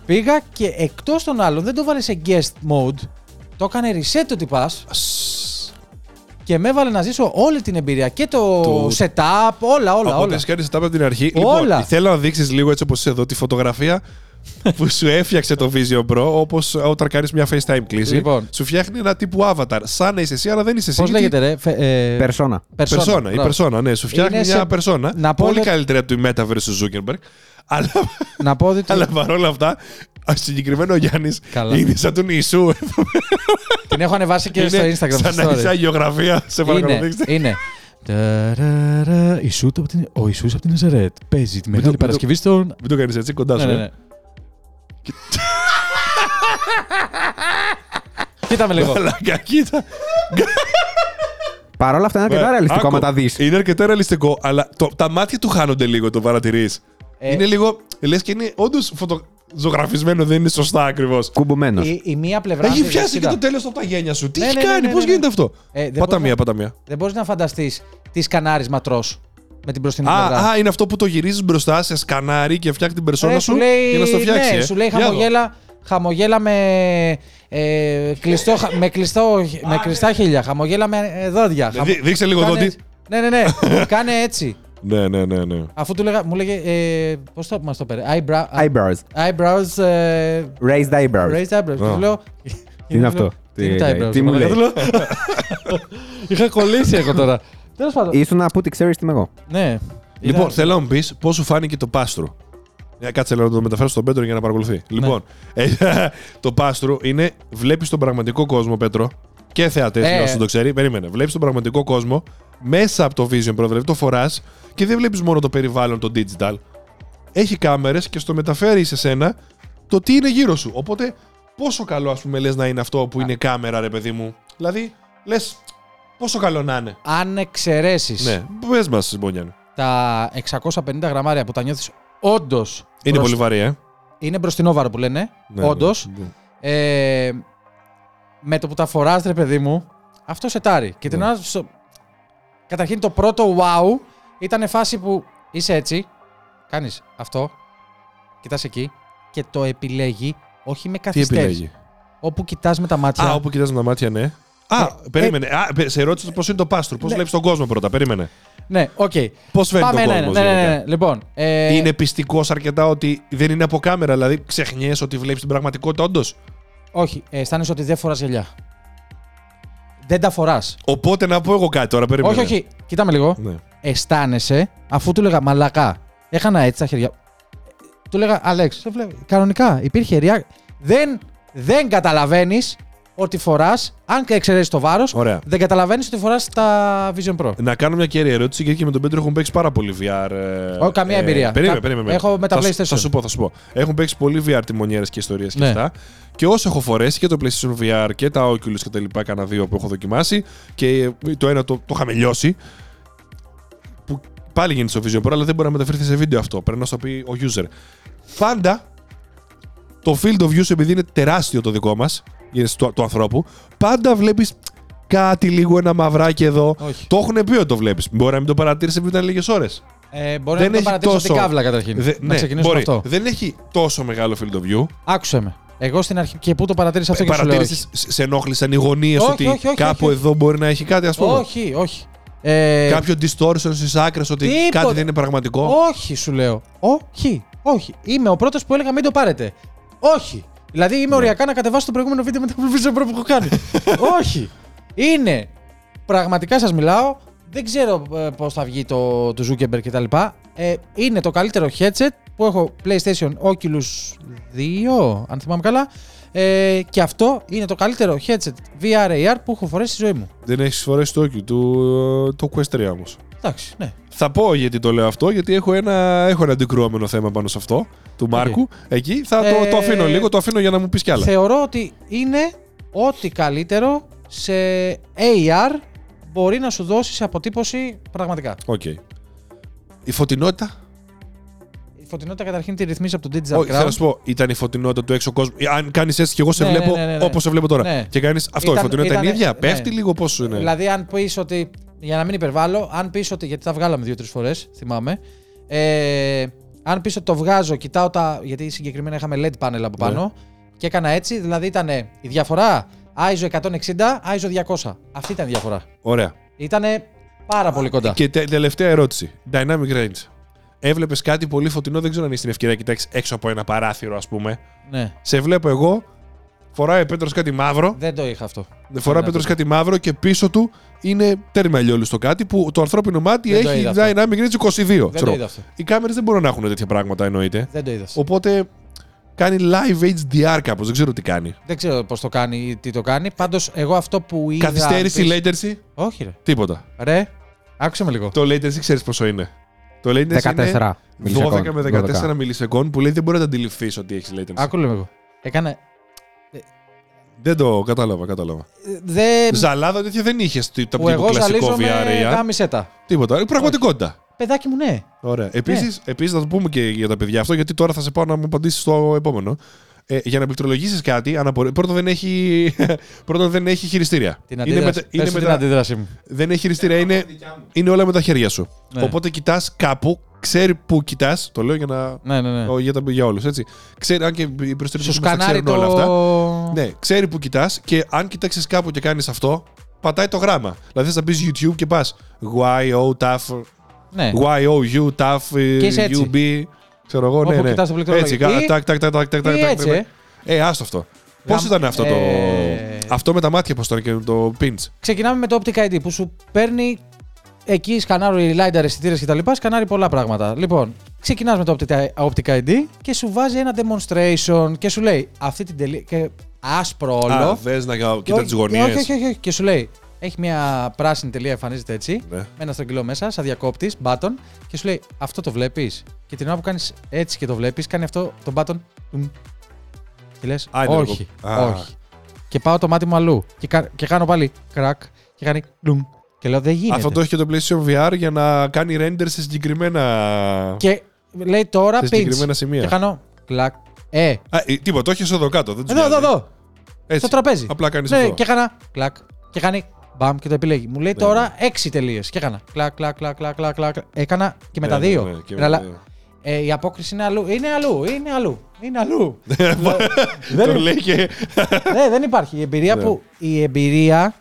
Πήγα και εκτός των άλλων δεν το βάλε σε guest mode. Το έκανε reset το τυπάς και με έβαλε να ζήσω όλη την εμπειρία. Και το, Το- setup, όλα, όλα. Οπότε όλα. έχει κάνει setup από την αρχή. Όλα. Λοιπόν, θέλω να δείξεις λίγο έτσι όπως είσαι εδώ τη φωτογραφία που σου έφτιαξε το Vision Pro, όπως όταν κάνει μια FaceTime κλίση. Λοιπόν. Σου φτιάχνει ένα τύπου avatar. Σαν να είσαι εσύ, αλλά δεν είσαι εσύ. Πώς γιατί- λέγεται, ρε. Φε, ε, Περσόνα. persona, Περσόνα, η μπράβο. περσόνα, ναι. Σου φτιάχνει Είναι μια σε- περσόνα. να πω Πολύ ότι- καλύτερη από τη Metaverse του Zuckerberg. Αλλά, Να πω ότι. αλλά παρόλα αυτά, ο συγκεκριμένο Γιάννης Καλά. είναι σαν τον Ιησού. την έχω ανεβάσει και στο Είναι Instagram. Σαν στο να story. είσαι αγιογραφία. Σε παρακαλώ, Είναι, δείξτε. είναι. Ταραρα, Ιησούς από την- Ο Ιησούς από την Ναζαρέτ παίζει τη το- Μεγάλη μην το- Παρασκευή στον. Μην το κάνεις έτσι, κοντά Ναι, σου. ναι, ε. ναι. Κοίτα με λίγο. Μαλάκα, κοίτα. Παρ' όλα αυτά είναι αρκετά Άκου, ρεαλιστικό άμα τα δεις. Είναι αρκετά ρεαλιστικό, αλλά το, τα μάτια του χάνονται λίγο, το παρατηρείς. Ε, είναι λίγο. Λες και είναι όντως φωτο... ζωγραφισμένο, δεν είναι σωστά ακριβώς. Κουμπουμένο. Η, η μία πλευρά. Έχει είναι πιάσει και κοίτα, το τέλος από τα γένια σου. Τι Ναι, έχει ναι, ναι, κάνει, ναι, πώς ναι. γίνεται αυτό; Ε, δεν Πάτα μπορείς μία, να- πάτα μία. Δεν μπορείς να φανταστείς τις σκανάρισμα τρώ με την μπροστινή Α, πλευρά. α, είναι αυτό που το γυρίζεις μπροστά σε σκανάρι και φτιάχνει την περσόνα Ρε, σου για να στο φτιάξει. ναι, ε. σου λέει Για δω. χαμογέλα, χαμογέλα με, ε, κλειστό, χα- με, κλειστό, με κλειστά χείλια. Χαμογέλα με ε, δόντια. Ναι, Χαμο- δεί- δείξε λίγο Κάνε δόντι. έτσι. Ναι, ναι, ναι. Κάνε έτσι. Ναι, ναι, ναι. ναι. Αφού του λέγα, μου λέγε. Ε, Πώς το μας το πέρε; Eyebrow, Eyebrows. eyebrows. Ε, Raised eyebrows. raised eyebrows. Και Α. του λέω. Τι είναι αυτό; Τι είναι Τι τα λέει, eyebrows; τι μου μαλάκα. λέει. Του λέω. Είχα κολλήσει εγώ τώρα. Τέλος πάντων. Ήσουν να που τι ξέρεις τι είμαι εγώ. Ναι. Λοιπόν, Ήταν- θέλω να μου πεις πώς σου φάνηκε το πάστρο. Ε, κάτσε λέω να το μεταφέρω στον Πέτρο για να παρακολουθεί. Λοιπόν, ε, το πάστρο είναι, βλέπεις τον πραγματικό κόσμο, Πέτρο, και θεατές, Ε. για όσους το ξέρει. Περίμενε. Βλέπεις τον πραγματικό κόσμο μέσα από το Vision Pro, δηλαδή το φοράς και δεν βλέπεις μόνο το περιβάλλον, το digital. Έχει κάμερες και στο μεταφέρει σε σένα το τι είναι γύρω σου. Οπότε, πόσο καλό, ας πούμε, λες να είναι αυτό που είναι κάμερα, ρε παιδί μου. Δηλαδή, λες, πόσο καλό να είναι. Αν εξαιρέσεις Ναι, πες μας, Μπονιάν. τα 650 γραμμάρια που τα νιώθεις όντως. Είναι πολύ βαρύ, ε. Είναι μπροστινόβαρο που λένε. Ναι, όντως. ναι, ναι. Ε, με το που τα φοράς, ρε παιδί μου, αυτό σετάρει. Και την Ναι. ώρα. στο- Καταρχήν το πρώτο wow ήταν φάση που είσαι έτσι, κάνεις αυτό, κοιτάς εκεί και το επιλέγει όχι με Τι καθυστέρηση. επιλέγει; Όπου κοιτάς με τα μάτια. Α, όπου κοιτάζει τα μάτια, ναι. Α, περίμενε. Α, πε- σε ρώτησε πώς είναι το passthrough. Πώς Ναι. βλέπεις τον κόσμο πρώτα. Περίμενε. Ναι, οκ. Πώς φαίνεται Πάμε ο ένα, κόσμος. ένα. Ναι, ναι, ναι. Λοιπόν, ε, Είναι πειστικός αρκετά ότι δεν είναι από κάμερα. Δηλαδή ξεχνιέσαι ότι βλέπεις την πραγματικότητα όντως; όχι, ε, αισθάνεσαι ότι δεν φοράς γυαλιά. Δεν τα φοράς. Οπότε να πω εγώ κάτι τώρα. Περίμενε. Όχι, όχι. Κοίτα με λίγο. Ναι. αισθάνεσαι, αφού του λέγα μαλακά, έχανα έτσι τα χέρια. Του λέγα Αλέξ, σε βλέπω. Κανονικά υπήρχε ριά. Δεν, δεν καταλαβαίνεις ότι φοράς, αν και εξαιρέσεις το βάρος, Ωραία. δεν καταλαβαίνεις ότι φοράς τα Vision Pro. Να κάνω μια κέρια ερώτηση γιατί και με τον Πέντρο έχουν παίξει πάρα πολύ VR. ε, Όχι, καμία εμπειρία. Περίμενε, Κα- περίμενε. έχω με τα θα, σου- PlayStation. Θα σου πω, θα σου πω. Έχουν παίξει πολύ VR τιμονιέρες και ιστορίες και Ναι. αυτά. Και όσο έχω φορέσει και το PlayStation VR και τα Oculus και τα λοιπά, κάνα δύο που έχω δοκιμάσει και το ένα το, το είχαμε λιώσει. Που πάλι γίνεται στο Vision Pro, αλλά δεν μπορεί να μεταφερθεί σε βίντεο αυτό. Πρέπει να σου το πει ο user. Πάντα το field of view, σου, επειδή είναι τεράστιο το δικό μας, του, του ανθρώπου, πάντα βλέπεις κάτι λίγο ένα μαυράκι εδώ. Όχι. Το έχουν πει ότι το βλέπεις. Μπορεί να μην το παρατήρησε επειδή ήταν λίγες ώρες. Ε, μπορεί Δεν να το έχει παρατηρήσω τόσο- την κάβλα καταρχήν. Δε, να ναι, ξεκινήσουμε μπορεί. αυτό. Δεν έχει τόσο μεγάλο field of view. Άκουσε με. Εγώ στην αρχή. Και πού το παρατήρησα αυτό και σου λέω. Παρατήρησες, σε ενόχλησαν οι γωνίε Όχι, ότι όχι, όχι, κάπου όχι. εδώ μπορεί να έχει κάτι, ας πούμε. Όχι, όχι. Ε, Κάποιο distortion στις άκρες ότι Τίποτα. κάτι δεν είναι πραγματικό. Όχι, σου λέω. Όχι, όχι. Είμαι ο πρώτος που έλεγα μην το πάρετε. Όχι. Δηλαδή είμαι οριακά να κατεβάσω το προηγούμενο βίντεο με το Vision Pro που έχω κάνει. όχι. Είναι. Πραγματικά σας μιλάω. Δεν ξέρω ε, πώς θα βγει το, το Zuckerberg κτλ. Ε, είναι το καλύτερο headset που έχω PlayStation Oculus 2, αν θυμάμαι καλά. Ε, και αυτό είναι το καλύτερο headset VR AR που έχω φορέσει στη ζωή μου. Δεν έχεις φορέσει το Oculus, του, το Quest 3 όμως. Εντάξει, ναι. Θα πω γιατί το λέω αυτό, γιατί έχω ένα, έχω ένα αντικρουόμενο θέμα πάνω σε αυτό του Μάρκου. Εκεί θα το, Ε, το αφήνω λίγο, το αφήνω για να μου πεις κι άλλα. Θεωρώ ότι είναι ό,τι καλύτερο σε AR μπορεί να σου δώσει σε αποτύπωση πραγματικά. Οκ. Η φωτεινότητα. Η φωτεινότητα καταρχήν τη ρυθμίζει από το Digital Όχι, θέλω Crown. να σου πω, ήταν η φωτεινότητα του έξω κόσμου. Αν κάνεις έτσι και εγώ σε Ναι, βλέπω ναι, ναι, ναι. όπως σε βλέπω τώρα. Ναι. Και κάνεις αυτό, Ήταν- η φωτεινότητα είναι ήταν- ίδια. ναι. Πέφτει λίγο πόσο είναι; Δηλαδή, αν πεις ότι. Για να μην υπερβάλλω, αν πεις ότι. Γιατί τα βγάλαμε δύο-τρεις φορές, θυμάμαι. Ε, αν πεις ότι το βγάζω, κοιτάω τα. Γιατί συγκεκριμένα είχαμε LED panel από πάνω. Ναι. Και έκανα έτσι, δηλαδή ήταν η διαφορά ISO 160, ISO 200. Αυτή ήταν η διαφορά. Ωραία. Ήταν πάρα πολύ κοντά. Και τε- τελευταία ερώτηση. Dynamic range. Έβλεπες κάτι πολύ φωτεινό, δεν ξέρω αν έχει την ευκαιρία να κοιτάξεις έξω από ένα παράθυρο, ας πούμε. Ναι, Σε βλέπω εγώ, φοράει ο Πέτρος κάτι μαύρο. δεν το είχα αυτό. Φοράει ο Ναι, Πέτρος κάτι μαύρο και πίσω του είναι τέρμα ηλιόλου στο κάτι που το ανθρώπινο μάτι Δεν το έχει είδα αυτό. Dynamic range 22. Δεν ξέρω. το είδα αυτό. Οι κάμερες δεν μπορούν να έχουν τέτοια πράγματα εννοείται. Δεν το είδα αυτό. Οπότε κάνει live HDR κάπως, δεν ξέρω τι κάνει. Δεν ξέρω πώς το κάνει ή τι το κάνει. Πάντως, εγώ αυτό που είδα. Καθυστέρηση, αν πεις- latency, Όχι, ρε. τίποτα. Ρε, άκουσε με λίγο. Το latency ξέρεις πόσο είναι. Το latency 14. είναι 12 με 14 μιλισεκόν που λέει δεν μπορεί να τα αντιληφθείς ότι έχεις latency. Άκου λίγο. εγώ. Έκανε. Δεν το κατάλαβα, κατάλαβα. Δεν. Ζαλάδα τέτοια δεν είχες το που πιο εγώ κλασικό ζαλίζομαι VR. AR. γάμισε τα. Τίποτα. Είναι πραγματικότητα. Παιδάκι μου, ναι. Ωραία. Επίση, επίσης, θα το πούμε και για τα παιδιά αυτό, γιατί τώρα θα σε πάω να μου απαντήσεις στο επόμενο. Ε, για να πληκτρολογήσεις κάτι, αναπορ... πρώτον, δεν έχει... πρώτον δεν έχει χειριστήρια. Την είναι αντίδραση, μετα... είναι πες σου την μετα... αντίδραση μου. Δεν έχει χειριστήρια, είναι... είναι όλα με τα χέρια σου. Ναι. Οπότε κοιτάς κάπου, ξέρει που κοιτάς. Το λέω για, να... Ναι, ναι, ναι. ο, για, τα... για όλους. Ξέρει, αν και οι περισσότεροι Σου κόσμος τα σκανάρει ξέρουν το. όλα αυτά. Ναι, ξέρει που κοιτάς και αν κοιτάξεις κάπου και κάνεις αυτό, πατάει το γράμμα. Δηλαδή θα πεις YouTube και πας Y, O, TAF, Ναι. Y, O, U, TAF, Και είσαι έτσι. UB. Ξέρω εγώ, ναι, Όπου ναι. κοιτάς το πληκτρολόγιο. Έτσι, κα- Ή- τάκ, τάκ, τάκ, τάκ, τάκ, τάκ, Ή τάκ, έτσι, τάκ. ε. Ε, άστο αυτό. Πώς Γαμ- ήταν αυτό το. Ε, Αυτό με τα μάτια, πώς ήταν και το pinch. Ξεκινάμε με το Optic ID που σου παίρνει εκεί σκανάρει LiDAR αισθητήρες κτλ. Σκανάρει πολλά πράγματα. Λοιπόν, ξεκινάς με το Optic- Optic ID και σου βάζει ένα demonstration και σου λέει αυτή την τελεία. Και άσπρο όλο. Α, θες να κοίτα Όχι, τις γωνίες. Όχι, όχι, όχι. Και σου λέει, έχει μια πράσινη τελεία, εμφανίζεται έτσι, Ναι. με ένα στρογγυλό μέσα, σαν διακόπτης, button, και σου λέει, Αυτό το βλέπεις. Και την ώρα που κάνεις έτσι και το βλέπεις, κάνει αυτό το button. τουμ. Και λες, Α, είναι Όχι, λίγο- Α. όχι. Και πάω το μάτι μου αλλού. Και, κα- και κάνω πάλι κρακ και κάνει κλουμ. Και λέω, Δεν γίνεται. Αυτό το έχει και το PlayStation VR για να κάνει render σε συγκεκριμένα, Και λέει τώρα σε pinch. συγκεκριμένα σημεία. Και κάνω κλακ, Ε, Α, ε, τίποτα, το έχεις εδώ κάτω. Δεν τους εδώ, εδώ, νοιάζει. εδώ. Έτσι. Στο τραπέζι. Απλά κάνεις Ναι, αυτό. και έκανα κλακ. Και κάνει μπαμ και το επιλέγει. Μου λέει Ναι, τώρα έξι τελείες. Και έκανα κλακ, κλακ, κλακ, κλακ, κλακ, κλακ. Έκανα και με Ναι, τα ναι, δύο. ναι, και με Αλλά τα δύο. ε, η απόκριση είναι αλλού. Είναι αλλού. Είναι αλλού. Είναι αλλού. Το λέει και. ναι, δεν υπάρχει. Η εμπειρία Ναι. που. Η εμπειρία.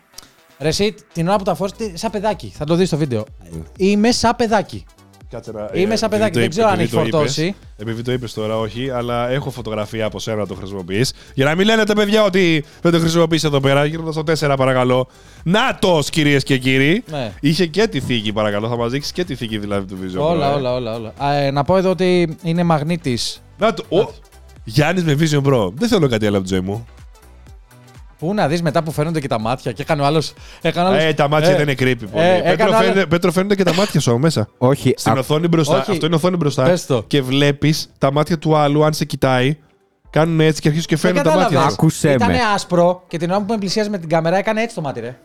Ρε, εσύ, την ώρα που τα φόρησε, σαν παιδάκι. Θα το δεις στο βίντεο. Ναι. Είμαι σαν παιδάκι. Κάτσε να. Είμαι σαν παιδάκι, δεν ξέρω αν έχει φορτώσει. Επειδή το είπες τώρα, όχι, αλλά έχω φωτογραφία από σένα να το χρησιμοποιείς. Για να μην λένε τα παιδιά ότι δεν το χρησιμοποιείς εδώ πέρα. Γύρω στο 4, παρακαλώ. Νάτο, κυρίες και κύριοι. Ναι. Είχε και τη θήκη, παρακαλώ. Θα μας δείξεις και τη θήκη δηλαδή του Vision. Pro, Όλα, ε. όλα, όλα. όλα. Α, ε, να πω εδώ ότι είναι μαγνήτης. Να το. Ο... Γιάννης με Vision Pro. Δεν θέλω κάτι άλλο από τη ζωή μου. Πού να δεις μετά που φαίνονται και τα μάτια και έκανε ο άλλο. Έκανε άλλος- Ε, τα μάτια Ε, δεν είναι creepy. Πολύ. ε, Πέτρο, έκανε άλλο- φαίνεται, Πέτρο, φαίνονται και τα μάτια σου μέσα. Όχι. Στην α- οθόνη μπροστά. Όχι. Αυτό είναι οθόνη μπροστά. Πες το. Και βλέπεις τα μάτια του άλλου, αν σε κοιτάει, κάνουν έτσι και αρχίζουν και Δεν φαίνονται τα μάτια κατάλαβες. σου. Άκουσέ Ήτανε με. άσπρο και την ώρα που με πλησίαζε με την κάμερα έκανε έτσι το μάτι, ρε.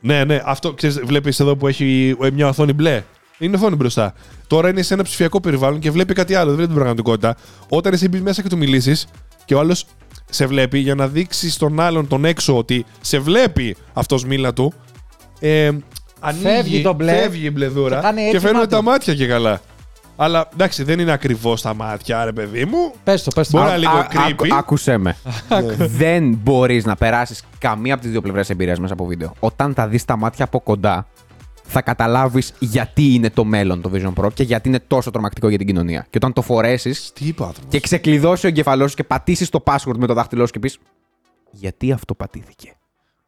Ναι, ναι, αυτό ξέρεις, βλέπεις εδώ που έχει ε, μια οθόνη μπλε. Είναι οθόνη μπροστά. Τώρα είναι σε ένα ψηφιακό περιβάλλον και βλέπει κάτι άλλο, δεν βλέπει την πραγματικότητα. Όταν εσύ μπει μέσα και του μιλήσεις και ο άλλος σε βλέπει για να δείξει στον άλλον τον έξω ότι σε βλέπει αυτός μίλα του. Ε, ανοίγει, Φεύγει το μπλε φεύγει η μπλεδούρα και κάνει και, έτσι φαίνονται μάτι. τα μάτια και καλά. Αλλά εντάξει, δεν είναι ακριβώς τα μάτια, ρε παιδί μου. Πες το, πες το. Μπορεί Α, να λίγο Α- creepy. άκου- Άκουσέ με. Δεν μπορείς να περάσεις καμία από τις δύο πλευρές εμπειρίας μέσα από βίντεο. Όταν τα δεις τα μάτια από κοντά, θα καταλάβεις γιατί είναι το μέλλον το Vision Pro και γιατί είναι τόσο τρομακτικό για την κοινωνία. Και όταν το φορέσεις Τι είπε ο άνθρωπος; και ξεκλειδώσει ο εγκεφαλός σου και πατήσεις το password με το δάχτυλό σου και πεις Γιατί αυτό πατήθηκε;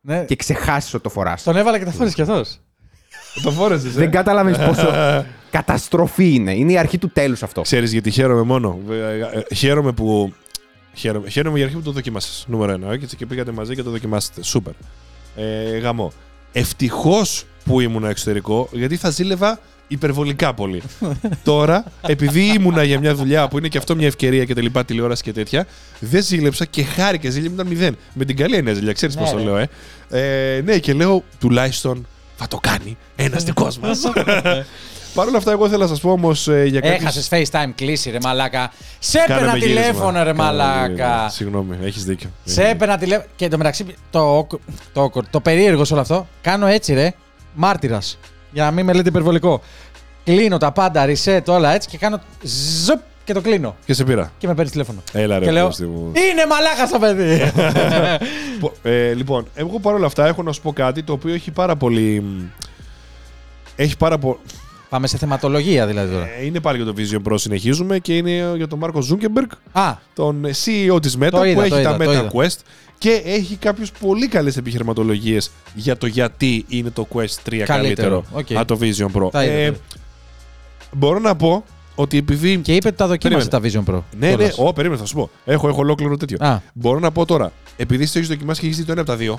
Ναι. Και ξεχάσεις ότι το φοράς. Τον έβαλε και τα φόρησε κι αυτός. Το φόρεσε. Δεν καταλαβαίνει πόσο καταστροφή είναι. Είναι η αρχή του τέλους αυτό. Ξέρεις γιατί χαίρομαι μόνο. Ε, ε, Χαίρομαι που. Χαίρομαι, χαίρομαι για αρχή που το δοκίμασες. Νούμερο ένα. Έτσι και πήγατε μαζί και το δοκιμάσετε. Σούπερ. Ε, γαμό. Ευτυχώς που ήμουν εξωτερικό, γιατί θα ζήλευα υπερβολικά πολύ. Τώρα, επειδή ήμουνα για μια δουλειά που είναι και αυτό μια ευκαιρία και τα λοιπά τηλεόραση και τέτοια, δεν ζήλεψα και χάρηκα. Ζήλευα ήταν μηδέν. Με την καλή έννοια ζήλια, ξέρεις Ναι, πώς το ρε. λέω, ε. ε. Ναι, και λέω τουλάχιστον θα το κάνει ένας δικός μας. Παρ' όλα αυτά, εγώ θέλω να σας πω όμως για κάτι. Έχασες FaceTime κλίση, ρε μαλάκα. Σε έπαιρνα Κάναμε γύρισμα. τηλέφωνο, ρε Κάναμε μαλάκα. γύρισμα. Συγγνώμη, έχεις δίκιο. Σε έπαιρνα τηλέφωνο. Και εντωμεταξύ, το, το, το, το περίεργο σε όλο αυτό, κάνω έτσι, ρε. Μάρτυρας. Για να μην με λέτε υπερβολικό. Κλείνω τα πάντα, reset, όλα έτσι και κάνω ζουπ και το κλείνω. Και σε πήρα. Και με παίρνεις τηλέφωνο. Έλα ρε, και λέω, Κώστη μου. Είναι μαλάκα το παιδί. Πο- ε, λοιπόν, εγώ παρόλα αυτά έχω να σου πω κάτι το οποίο έχει πάρα πολύ. μ, Έχει πάρα πολύ. Πάμε σε θεματολογία δηλαδή τώρα. είναι πάλι για το Vision Pro συνεχίζουμε και είναι για τον Μάρκο Ζούκεμπεργκ, Α, τον CEO της Meta Το είδα, που το έχει τα είδα, το Meta είδα. Quest και έχει κάποιους πολύ καλές επιχειρηματολογίες για το γιατί είναι το Quest 3 καλύτερο, Καλύτερο, οκ. από το Vision Pro. Τα είδα, Ε, τα είδα. μπορώ να πω ότι επειδή... και είπε ότι τα δοκίμασε τα Περίμενε. Vision Pro. Ναι, ναι, κιόλας. ω, περίμενε, θα σου πω. Έχω, έχω ολόκληρο τέτοιο. Α, Μπορώ να πω τώρα, επειδή το έχεις δοκιμάσει και έχεις δει το ένα από τα δύο,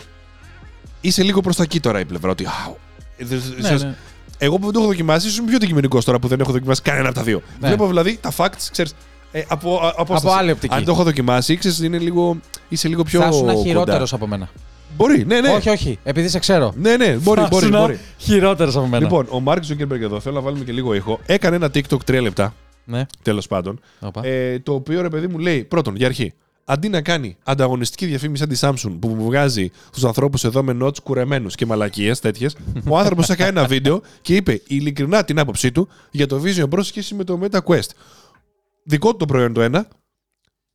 είσαι λίγο προς τα εκεί τώρα η πλευρά. Ότι. «Αου, ε, δε- ναι, σας- ναι. Εγώ που δεν το έχω δοκιμάσει, ίσω είμαι πιο αντικειμενικός τώρα που δεν έχω δοκιμάσει κανένα από τα δύο. Ναι. Βλέπω δηλαδή τα facts, ξέρεις. Ε, από, α- απόσταση. άλλη οπτική. Αν το έχω δοκιμάσει, ξέρεις, είναι λίγο, είσαι λίγο πιο. θα ήσουν κοντά. χειρότερος από μένα. Μπορεί, ναι, ναι. Όχι, όχι. Επειδή σε ξέρω. Ναι, ναι, μπορεί, Θα μπορεί. ήσουν μπορεί. Χειρότερος από μένα. Λοιπόν, ο Μάρκ Ζούκερμπεργκ εδώ, θέλω να βάλουμε και λίγο ήχο. Έκανε ένα TikTok 3 λεπτά, Ναι. τέλος πάντων. Όπα. Ε, το οποίο ρε παιδί μου λέει, πρώτον, για αρχή, αντί να κάνει ανταγωνιστική διαφήμιση σαν τη Samsung που μου βγάζει του ανθρώπους εδώ με notch κουρεμένους και μαλακίες τέτοιες, ο άνθρωπος έκανε ένα βίντεο και είπε ειλικρινά την άποψή του για το Vision Pro σε σχέση με το Meta Quest. Δικό του το προϊόν το ένα,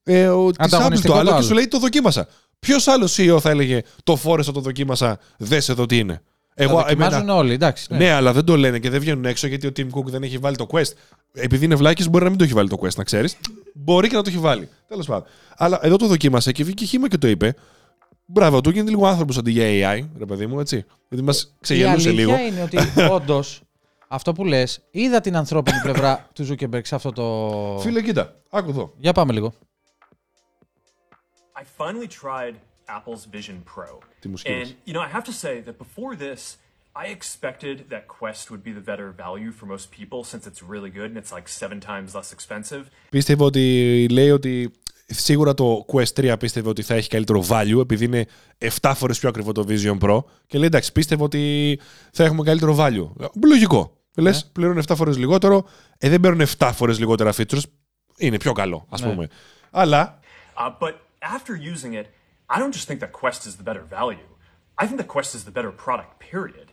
ε, ο, της Apple Ανταγωνιστικό το το άλλο και άλλο. σου λέει το δοκίμασα. Ποιος άλλο CEO θα έλεγε το φόρεσα, το δοκίμασα, δες εδώ τι είναι. Εγώ, Εγώ, το δοκιμάζουν εμένα, όλοι, εντάξει. Ναι. ναι, αλλά δεν το λένε και δεν βγαίνουν έξω γιατί ο Tim Cook δεν έχει βάλει το Quest. Επειδή είναι βλάκης, μπορεί να μην το έχει βάλει το Quest, να ξέρεις. Μπορεί και να το έχει βάλει. Τέλος πάντων. Αλλά εδώ το δοκίμασε και βγήκε χήμα και το είπε. Μπράβο, του γίνεται λίγο άνθρωπος αντί για AI, ρε παιδί μου, έτσι. Γιατί μας Η ξεγελούσε αλήθεια λίγο. είναι ότι όντως αυτό που λες, είδα την ανθρώπινη πλευρά του Zuckerberg σε αυτό το. Φίλε, κοίτα, άκου εδώ. Για πάμε λίγο. I finally tried Apple's Vision Pro. Τι μου σκέφτεσαι. And, you know, I have to say that before this, I expected that Quest would be the better value for most people since it's really good and it's like seven times less expensive. Πίστευε ότι λέει ότι σίγουρα το Quest 3 πίστευε ότι θα έχει καλύτερο value επειδή είναι 7 φορές πιο ακριβό το Vision Pro. Και λέει εντάξει, πίστευε ότι θα έχουμε καλύτερο value. Λογικό. Λες, πληρώνουν 7 φορές λιγότερο, ε, δεν παίρνουν 7 φορές λιγότερα features. Είναι πιο καλό, ας Ναι. πούμε. Αλλά Uh, but after using it, I don't just think that Quest is the better value. I think that Quest is the better product, period.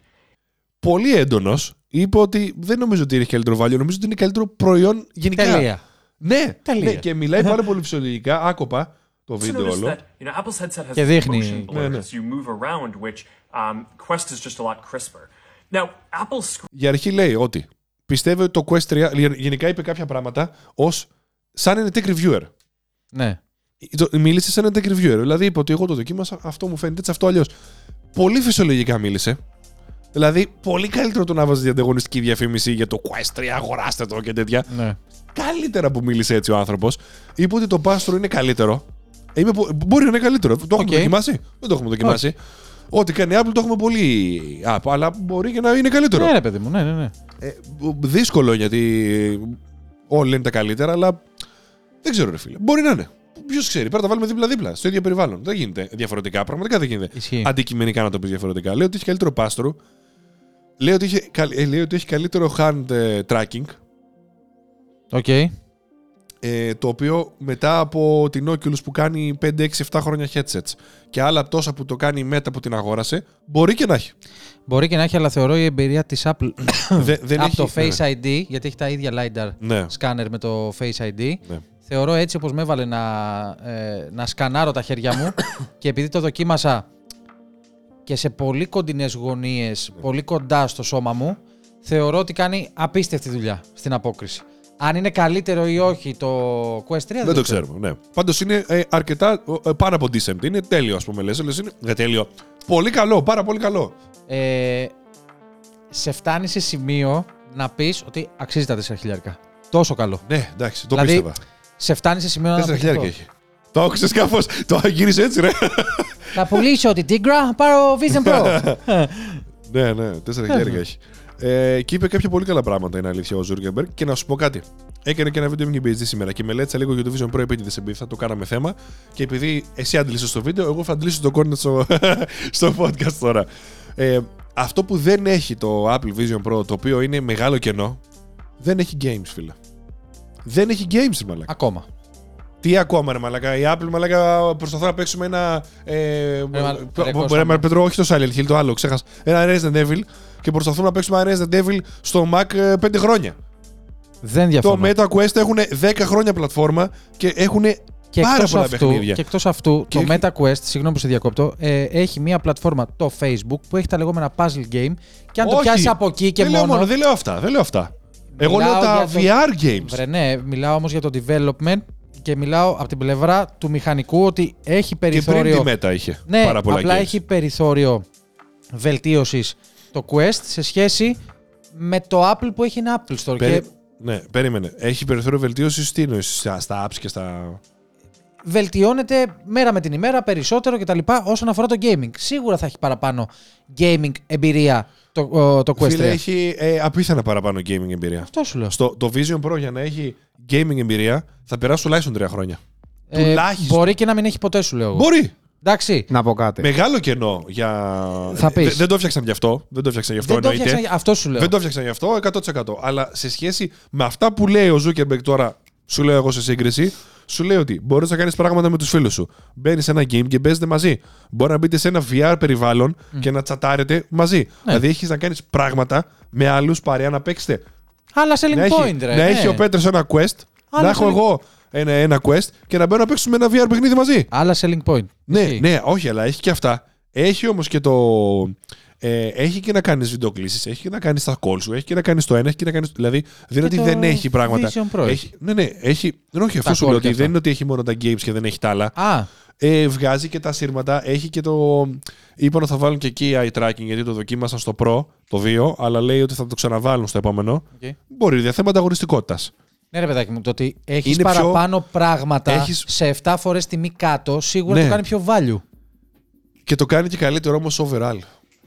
Πολύ έντονος. Είπε ότι δεν νομίζω ότι έχει καλύτερο value, νομίζω ότι είναι καλύτερο προϊόν γενικά. Τελεία. Ναι, Τελεία. ναι, και μιλάει πάρα πολύ φυσιολογικά, άκοπα το Also βίντεο notice όλο. that you know Apple's headset has Και δείχνει- motion blur Ναι, ναι. as you move around, which um, Quest is just a lot crisper. Now, Apple's screen Για αρχή λέει ότι πιστεύει ότι το Quest 3 γε- γενικά είπε κάποια πράγματα ως σαν είναι tech reviewer. Ναι. Το- Μίλησε σαν ένα tech reviewer. Δηλαδή είπε ότι εγώ το δοκίμασα, αυτό μου φαίνεται έτσι, αυτό αλλιώς. Πολύ φυσιολογικά μίλησε. Δηλαδή, πολύ καλύτερο το να βάζεις διανταγωνιστική διαφήμιση για το Quest 3, αγοράστε το και τέτοια. ναι. Καλύτερα που μίλησε έτσι ο άνθρωπος. Είπε ότι το Pastro είναι καλύτερο. Ε, Είμαι, πο- μπορεί να είναι καλύτερο. Το έχουμε Οκ. δοκιμάσει; Δεν το έχουμε δοκιμάσει. Ό,τι κάνει η Apple το έχουμε πολύ up, αλλά μπορεί και να είναι καλύτερο. Ναι, ρε παιδί μου, ναι, ναι, ναι. Ε, δύσκολο γιατί όλοι λένε τα καλύτερα, αλλά δεν ξέρω, ρε φίλε. Μπορεί να είναι. Ποιος ξέρει, πρέπει να τα βάλουμε δίπλα-δίπλα, στο ίδιο περιβάλλον. Δεν γίνεται διαφορετικά. Πραγματικά δεν γίνεται. Ισχύει. Αντικειμενικά να το πεις διαφορετικά. Λέει ότι έχει καλύτερο passthrough. Λέει ότι έχει, καλ- ε, λέει ότι έχει καλύτερο hand ε, tracking. Οκ. Ε, το οποίο μετά από την Oculus που κάνει 5, 6, 7 χρόνια headsets και άλλα τόσα που το κάνει η Meta που την αγόρασε, μπορεί και να έχει. Μπορεί και να έχει, αλλά θεωρώ η εμπειρία της Apple Δε- δεν από έχει το Face ναι. ID, γιατί έχει τα ίδια LiDAR Ναι. scanner με το Face ID. Ναι. Θεωρώ έτσι όπως με έβαλε να, ε, να σκανάρω τα χέρια μου και επειδή το δοκίμασα και σε πολύ κοντινές γωνίες, Ναι. πολύ κοντά στο σώμα μου, θεωρώ ότι κάνει απίστευτη δουλειά στην απόκριση. Αν είναι καλύτερο ή όχι το Quest 3 δεν, Δεν το ξέρουμε, ναι. Πάντως είναι ε, αρκετά ε, πάνω από decent. Είναι τέλειο, ας πούμε. Λες, λες, είναι ε, τέλειο. Πολύ καλό, πάρα πολύ καλό. Ε, σε φτάνει σε σημείο να πεις ότι αξίζει τα 4 χιλιάρικα. Τόσο καλό. Ναι, εντάξει, το Δηλαδή, πίστευα. Σε φτάνει σε σημείο να 4 πεις χιλιάρικα αυτό. έχει. Το άκουσες κάπως. Το γύρισε έτσι, ρε. Θα πουλήσω την Tigra, πάρω Vision Pro. ναι, ναι, 4 χιλιάρικα έχει. Ε, και είπε κάποια πολύ καλά πράγματα, είναι αλήθεια, ο Ζούργκεμπεργκ. Και να σου πω κάτι. Έκανε και ένα βίντεο με την σήμερα και μελέτησα λίγο για το Vision Pro επίτηδε επειδή θα το κάναμε θέμα. Και επειδή εσύ αντλήσει το βίντεο, εγώ θα αντλήσω το content στο, στο podcast τώρα. Ε, αυτό που δεν έχει το Apple Vision Pro, το οποίο είναι μεγάλο κενό, δεν έχει games, φίλε. Δεν έχει games, ρε μαλάκα. Ακόμα. Τι ακόμα, ρε μαλάκα. Η Apple, μαλάκα, προσπαθώ να παίξουμε ένα. Ε, μα- π- ρε, π- Κώστα ρε, μου. Πετρό, όχι το Silent Hill, το άλλο, ξέχασα. Ένα Resident Evil και προσπαθούμε να παίξουμε ένα Resident Evil στο Mac 5 χρόνια. Δεν Το διαφωνώ. Meta Quest έχουν 10 χρόνια πλατφόρμα και έχουν και πάρα εκτός πολλά αυτού, παιχνίδια. Και εκτός αυτού, Και το έχει- Meta Quest, συγγνώμη που σε διακόπτω, ε, έχει μία πλατφόρμα, το Facebook, που έχει τα λεγόμενα puzzle game και αν το Όχι. πιάσει από εκεί και δεν μόνο... Λέω μόνο. Δεν λέω αυτά. Δεν λέω αυτά. Εγώ Μιλάω λέω τα για VR games. Βρε, ναι, μιλάω όμως για το development και μιλάω από την πλευρά του μηχανικού ότι έχει Και περιθώριο... πριν τη Meta είχε Ναι, πάρα πολλά απλά games. έχει περιθώριο βελτίωσης το Quest σε σχέση με το Apple που έχει ένα Apple Store. Περι- Και Ναι, περίμενε. Έχει περιθώριο βελτίωσης τι εννοείς, στα, στα apps και στα. βελτιώνεται μέρα με την ημέρα περισσότερο κτλ. όσον αφορά το gaming. Σίγουρα θα έχει παραπάνω gaming εμπειρία το, ο- το Quest 3. Φίλε, έχει ε, απίθανα παραπάνω gaming εμπειρία. Αυτό σου λέω. Στο, το Vision Pro για να έχει gaming εμπειρία θα περάσει τουλάχιστον τρία χρόνια. Ε, τουλάχιστον. μπορεί και να μην έχει ποτέ σου λέω. εγώ. Μπορεί. Εντάξει. Να πω κάτι. Μεγάλο κενό για. Θα πεις. Δε- δεν το έφτιαξαν γι' αυτό. Δεν το έφτιαξαν γι' αυτό Δεν το εννοείται. έφτιαξα, αυτό σου λέω. Δεν το έφτιαξαν γι' αυτό 100%. Αλλά σε σχέση με αυτά που λέει ο Zuckerberg τώρα, σου λέω εγώ σε σύγκριση, σου λέει ότι μπορείς να κάνεις πράγματα με τους φίλους σου. Μπαίνεις σε ένα game και παίζετε μαζί. Μπορεί να μπείτε σε ένα VR περιβάλλον και να τσατάρετε μαζί. Ναι. Δηλαδή έχεις να κάνεις πράγματα με άλλους παρέα να παίξετε. Αλλά selling Να, point, έχει, ρε. να ναι. έχει ο Πέτρος ένα quest, Άλλα να έχω selling- εγώ ένα, ένα quest και να μπαίνω να παίξουμε ένα VR παιχνίδι μαζί. Άλλα selling point. Ναι, Ισχύει. ναι, όχι, αλλά έχει και αυτά. Έχει όμως και το. Ε, έχει και να κάνεις βιντεοκλήσεις, έχει και να κάνεις τα call σου, έχει και να κάνεις το ένα, έχει και να κάνεις. Δηλαδή, δεν είναι Και ότι το δεν έχει πράγματα. Vision Pro Έχει, ναι, ναι, έχει. Δεν όχι, αυτό Τα σου call λέω και ότι αυτά. δεν είναι ότι έχει μόνο τα games και δεν έχει τα άλλα. Α, Ε, βγάζει και τα σύρματα, έχει και το. Είπαν ότι θα βάλουν και εκεί eye tracking γιατί το δοκίμασαν στο Pro το 2, αλλά λέει ότι θα το ξαναβάλουν στο επόμενο. οκ. Μπορεί για θέματα αγοριστικότητα. Ναι, ρε παιδάκι μου, το ότι έχεις Είναι πιο- παραπάνω πράγματα Έχεις- σε 7 φορές τιμή κάτω, σίγουρα Ναι. το κάνει πιο value. Και το κάνει και καλύτερο όμως overall.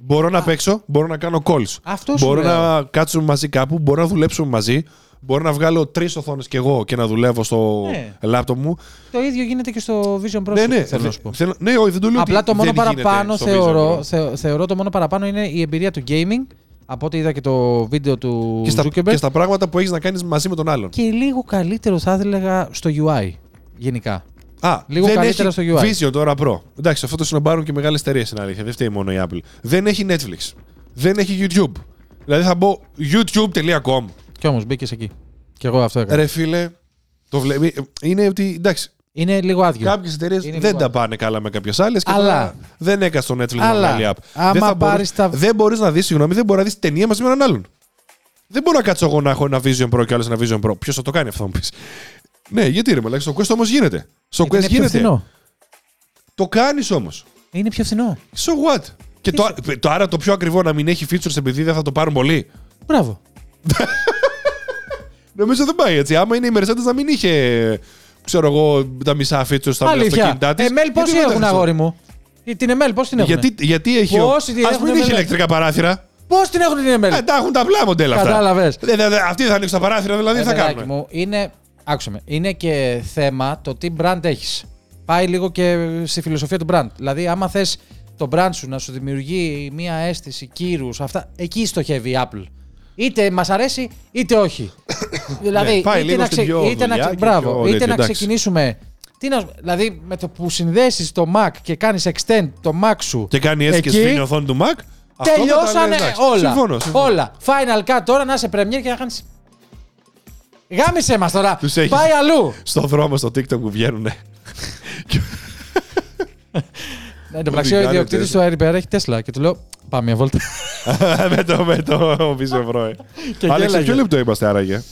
Μπορώ να παίξω, μπορώ να κάνω calls. Αυτό σου Μπορώ λέω. να κάτσουμε μαζί κάπου, μπορώ να δουλέψουμε μαζί. Μπορώ να βγάλω τρεις οθόνες κι εγώ και να δουλεύω στο Ναι. λάπτοπ μου. Το ίδιο γίνεται και στο Vision Pro. ναι, ναι. θέλω να σου πω. Θέλω- ναι, όχι, δεν το λέω Απλά ότι το μόνο δεν γίνεται παραπάνω στο Vision θεωρώ, Pro. θε- θεωρώ το μόνο παραπάνω είναι η εμπειρία του gaming. Από ό,τι είδα και το βίντεο του Και στα, Zuckerberg. και στα πράγματα που έχεις να κάνεις μαζί με τον άλλον. Και λίγο καλύτερο θα έλεγα στο UI. Γενικά. Α, Λίγο δεν καλύτερα έχει στο UI. Vision τώρα Pro. Εντάξει, αυτό το συνομπάρουν και μεγάλες εταιρείες στην αλήθεια. Δεν φταίει μόνο η Apple. Δεν έχει Netflix. Δεν έχει YouTube. Δηλαδή θα μπω youtube.com. Κι όμως μπήκες εκεί. Κι εγώ αυτό έκανα. Ρε φίλε, το βλέπει. Είναι ότι εντάξει, Είναι λίγο άδειο. κάποιες εταιρείες Είναι δεν λίγο τα πάνε καλά με κάποιες άλλες και Αλλά- τώρα δεν έκανες στο Netflix Αλλά, μεγάλη app. άμα δεν θα μπορείς- πάρεις τα- Δεν μπορείς να δεις, συγγνώμη, δεν μπορείς να δεις ταινία μαζί με έναν άλλον. Δεν μπορώ να κάτσω εγώ να έχω ένα Vision Pro και άλλο ένα Vision Pro. Ποιος θα το κάνει αυτό, θα μου πεις. Ναι, γιατί ρε μαλάκα, στο Quest όμως γίνεται. Στο Γιατί Quest είναι πιο γίνεται. φθηνό. Το κάνεις όμως. Είναι πιο φθηνό. So what; Και το, το, άρα το πιο ακριβό να μην έχει features επειδή δεν θα το πάρουν πολύ. Μπράβο. Νομίζω δεν πάει έτσι. Άμα είναι η Mercedes να μην είχε, ξέρω εγώ, τα μισά features στα Αλήθεια. αυτοκίνητά της. Εμέλ πόσοι έχουν αγόρι μου; Ε, Την Εμέλ πώ την έχουν. Γιατί, γιατί έχει. Πόσοι την Α έχουν μην είχε εμένα. ηλεκτρικά παράθυρα. Πώ την έχουν την Εμέλ. Ε, τα έχουν τα απλά μοντέλα αυτά. Κατάλαβες. Ε, δε- δε- Αυτοί θα ανοίξουν τα παράθυρα, δηλαδή τι θα Παιδάκι κάνουν. μου, είναι, άκουσε με, είναι και θέμα το τι brand έχεις. Πάει λίγο και στη φιλοσοφία του brand. Δηλαδή, άμα θες το brand σου να σου δημιουργεί μια αίσθηση κύρους, αυτά, εκεί στοχεύει η Apple. Είτε μας αρέσει, είτε όχι. δηλαδή, Ναι, πάει είτε, λίγο να, στην πιο είτε, να, δουλειά ξε- και μπράβο, πιο είτε τέτοιο, να εντάξει. ξεκινήσουμε. Τι να, δηλαδή, με το που συνδέσεις το Mac και κάνεις extend το Mac σου. Και κάνει έτσι και εκεί, σφίγγει η οθόνη του Mac. αυτό Τελειώσανε μετά λες, εντάξει. όλα. Συμφωνώ, συμφωνώ. Όλα. Final cut τώρα να είσαι Premiere και να κάνεις. Γάμισε μας τώρα. Τους έχεις. Πάει αλλού. Στο δρόμο στο TikTok που βγαίνουν. Εν τω μεταξύ, ο Οδηγάνε ιδιοκτήτης Tesla. του Airbnb έχει Τέσλα και του λέω Πάμε μια βόλτα. με το, με το Vision Pro. ε. Και Άλεξ, σε γέλαγε. ποιο λεπτό είμαστε άραγε;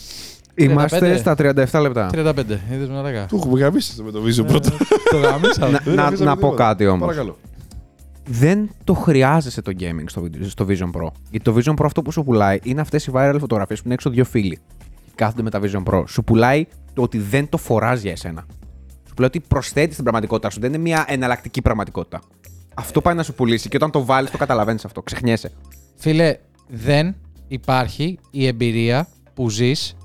Είμαστε 35. στα 37 λεπτά. 35. Είδες με αργά. Του έχουμε γαμίσει με το Vision Pro. Το γάμισα. Να- Δεν να, αφήσαμε να πω τίποτα. κάτι όμως. Παρακαλώ. Δεν το χρειάζεσαι το gaming στο, βι- στο Vision Pro. Γιατί το Vision Pro αυτό που σου πουλάει είναι αυτές οι viral φωτογραφίες που είναι έξω δύο φίλοι. Και κάθονται με τα Vision Pro. Σου πουλάει το ότι δεν το φοράς για εσένα. Σου πουλάει ότι προσθέτεις την πραγματικότητα σου. Δεν είναι μια εναλλακτική πραγματικότητα. Αυτό πάει να σου πουλήσει και όταν το βάλεις το καταλαβαίνεις αυτό. Ξεχνιέσαι. Φίλε, δεν υπάρχει η εμπειρία που ζεις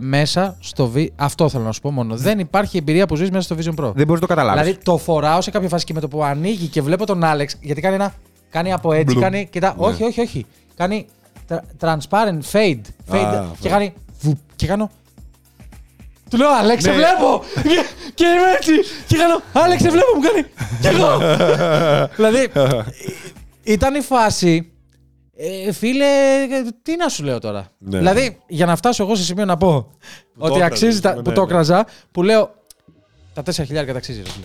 μέσα στο V. Αυτό θέλω να σου πω μόνο. Δεν υπάρχει εμπειρία που ζεις μέσα στο Vision Pro. Δεν μπορείς να το καταλάβεις. Δηλαδή το φοράω σε κάποια φάση και με το που ανοίγει και βλέπω τον Άλεξ, γιατί κάνει ένα. Κάνει από έτσι, Μπλουμ. κάνει. Κοιτά, Ναι. όχι, όχι, όχι. Κάνει tra- transparent, fade. fade αυτό. και κάνει. Βουπ, και κάνω. Του λέω, Άλεξ, σε Ναι. βλέπω! και, και είμαι έτσι! Και κάνω, Άλεξ, σε βλέπω, μου κάνει. Κι εγώ! δηλαδή, ήταν η φάση. Ε, φίλε, τι να σου λέω τώρα. Ναι. Δηλαδή, για να φτάσω εγώ σε σημείο να πω το ότι έκραζες, αξίζει τα, ναι, που ναι, το ναι. έκραζα, που λέω τα 4 χιλιάρικα τα αξίζει, ρε φίλε.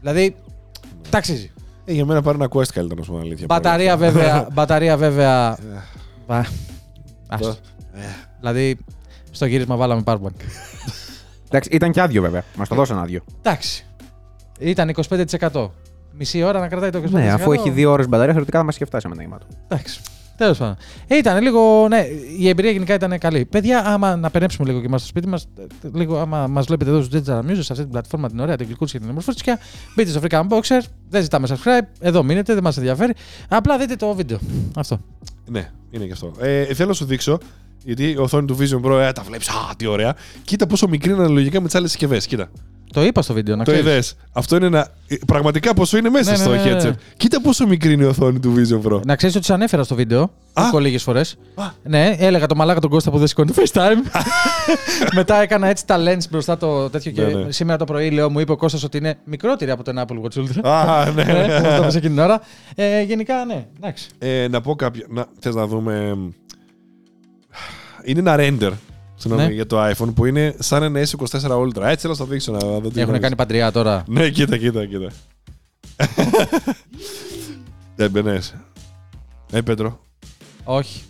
Δηλαδή, τα αξίζει. Ε, για μένα πάρει ένα quest καλύτερα, να σου πω αλήθεια. Μπαταρία βέβαια, μπαταρία βέβαια. Ε. Μπα- άστο. Δηλαδή, στο γύρισμα βάλαμε powerbank. Εντάξει, ήταν και άδειο βέβαια. Μας το δώσαν άδειο. Εντάξει. Ήταν 25%. Μισή ώρα να κρατάει το 25%. Ναι, αφού έχει δύο ώρες μπαταρία, θεωρητικά θα μας είχε φτάσει με νόημα του. Εντάξει. Τέλος πάντων. Ε, ήταν λίγο. Ναι, η εμπειρία γενικά ήταν καλή. Παιδιά, άμα να περνέψουμε λίγο και είμαστε στο σπίτι μας, λίγο άμα μας βλέπετε εδώ στους Digital Music, σε αυτή την πλατφόρμα την ωραία, την γλυκούτσι και την ομορφούτσια, μπείτε στο African Boxer. Δεν ζητάμε subscribe. Εδώ μείνετε, δεν μας ενδιαφέρει. Απλά δείτε το βίντεο. Αυτό. Ναι, είναι και αυτό. Ε, θέλω να σου δείξω, γιατί η οθόνη του Vision Pro, ε, τα βλέπεις, α, τι ωραία. Κοίτα πόσο μικρή είναι αναλογικά με τις άλλες συσκευές. Κοίτα. Το είπα στο βίντεο, να Το ξέρεις. είδες. Αυτό είναι ένα. ε, Πραγματικά πόσο είναι μέσα Ναι, στο ναι, ναι, ναι. headset. Κοίτα πόσο μικρή είναι η οθόνη του Vision Pro. Να ξέρεις ότι σε ανέφερα στο βίντεο. Α. Έχω λίγες φορές. Α. Ναι, έλεγα το μαλάκα τον Κώστα που δεν σηκώνει το FaceTime. Μετά έκανα έτσι τα lens μπροστά το τέτοιο και Ναι, ναι. σήμερα το πρωί λέω μου είπε ο Κώστας ότι είναι μικρότερη από τον Apple Watch Ultra. Α, ναι. Ναι, μου το είπες εκείνη την ώρα. Ε, γενικά, ναι. Εντάξει. Ε, να πω κάποια. Να, θες να δούμε. Είναι ένα render συγγνώμη, Ναι. για το iPhone που είναι σαν ένα S24 Ultra. Έτσι θέλω να στο δείξω να δω τι Έχουν γνωρίζεις. κάνει παντριά τώρα. Ναι, κοίτα, κοίτα, κοίτα. Έμπαινες. Ε, Πέτρο. Όχι.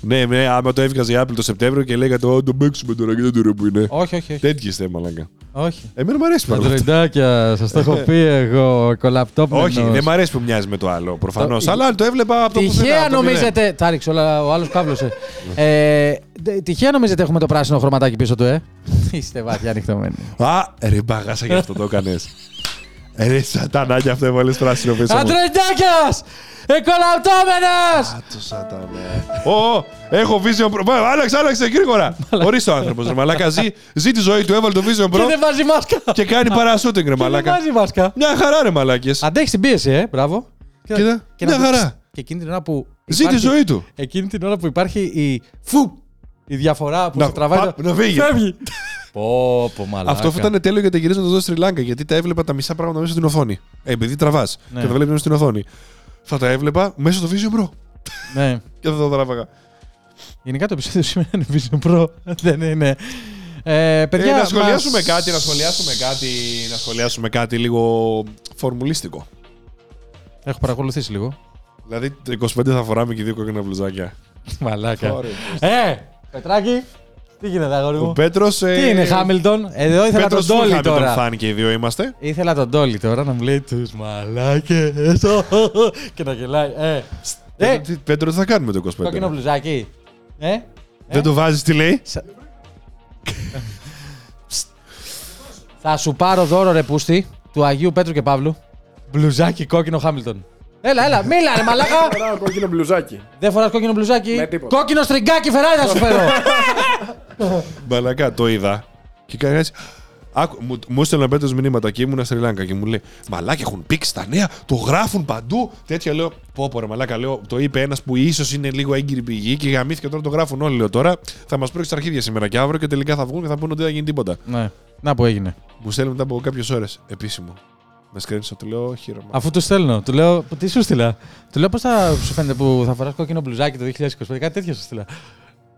Ναι, ναι, άμα το έβγαζε η Apple το Σεπτέμβριο και λέγατε Ω, το παίξουμε τώρα και δεν το ρε που είναι. Όχι, όχι, όχι. Τέτοιοι είστε, μαλάκα. όχι. Εμένα μου αρέσει πάρα πολύ. Αντροϊντάκια, σας το έχω πει εγώ. Κολαπτόπ. Όχι, δεν μου αρέσει που μοιάζει με το άλλο προφανώς. Το- Αλλά το έβλεπα από το πουθενά, Τυχαία από το μηδέν. νομίζετε. Τα ρίξε όλα, ο άλλος κάβλωσε. ε, τε- τυχαία νομίζετε έχουμε το πράσινο χρωματάκι πίσω του, ε; Είστε βαθιά ανοιχτωμένοι. Α, ρε μπαγάσα γι' αυτό το έκανες. Ρε σατανάκια αυτό έβαλε πράσινο πίσω. μου. Αντροϊντάκια! Εκολαπτόμενος! Α, το σατανέ. Ω, έχω Vision Pro. Βα- Άλλαξε, άλλαξε γρήγορα. Ορίστε ο άνθρωπος, ρε μαλάκα. Ζει, ζει τη ζωή του, έβαλε το Vision Και Pro δεν βάζει μάσκα. και κάνει παρασούτινγκ, ρε Και δεν μαλάκα. βάζει μάσκα. Μια χαρά, ρε μαλάκες. Αντέχει την πίεση, ε. Μπράβο. Κοίτα, Και μια να- χαρά. Και εκείνη την ώρα που. Ζει τη υπάρχει- ζωή του. Εκείνη την ώρα που υπάρχει η. Φου! Η διαφορά που Να- σε τραβάει. παπ, το- να φύγει. Φεύγει. Πω, πω, μαλάκα. Αυτό θα ήταν τέλειο για τα γυρίσματα εδώ στη Σρι Λάγκα, γιατί τα έβλεπα τα μισά πράγματα μέσα στην οθόνη. Ε, επειδή τραβάς Ναι. και τα βλέπεις μέσα στην οθόνη. Θα τα έβλεπα μέσα στο Vision Pro Ναι. και θα τα τράβαγα. Γενικά το επεισόδιο σήμερα είναι Vision Pro. Δεν είναι. Ε, παιδιά, Ε, να σχολιάσουμε μας- κάτι, να σχολιάσουμε κάτι, να σχολιάσουμε κάτι λίγο φορμουλίστικο. Έχω παρακολουθήσει λίγο. Δηλαδή το 25 θα φοράμε και δύο κόκκινα μπλουζάκια. Μαλάκα. Ωραία. Ε, Πετράκη, τι γίνεται, αγόρι Ο μου. Πέτρο. Τι είναι, Χάμιλτον; Εδώ ήθελα τον Ντόλι τώρα. φάνηκε και οι δύο είμαστε. Ήθελα τον Ντόλι τώρα να μου λέει τους μαλάκες. και να γελάει. Ε, ε, Τι- Πέτρο, τι θα κάνουμε το 25. κόκκινο μπλουζάκι. Ε, Δεν το βάζεις, τι λέει; Σα- θα σου πάρω δώρο ρε πούστη του Αγίου Πέτρου και Παύλου. Μπλουζάκι κόκκινο Χάμιλτον. Έλα, έλα, μίλα ρε μαλάκα. Φοράω κόκκινο μπλουζάκι. Δεν φοράς κόκκινο μπλουζάκι; Με τίποτα. Κόκκινο στριγκάκι Φεράρι θα σου φέρω. Μπαλακά, το είδα. Και κάνει έτσι. Άκου, μου, μου έστειλε ένα πέτρο μηνύματα και ήμουν στη Λάγκα και μου λέει Μαλάκα έχουν πήξει τα νέα, το γράφουν παντού. Τέτοια λέω. Πω, πω ρε, μαλάκα, λέω. Το είπε ένας που ίσως είναι λίγο έγκυρη πηγή και γαμήθηκε τώρα το γράφουν όλοι. Λέω τώρα θα μας πρόξει τα αρχίδια σήμερα και αύριο και τελικά θα βγουν και θα πούνε ότι δεν θα γίνει τίποτα. ναι, να που έγινε. Μου στέλνει μετά από κάποιες ώρες επίσημο. Με σκρίνησα, του λέω όχι ρε, μα. Αφού το στέλνω, του λέω. Τι σου στείλα; Του λέω πώς θα σου φαίνεται που θα φοράς κόκκινο μπλουζάκι το 2025. Κάτι τέτοιο σου στείλα.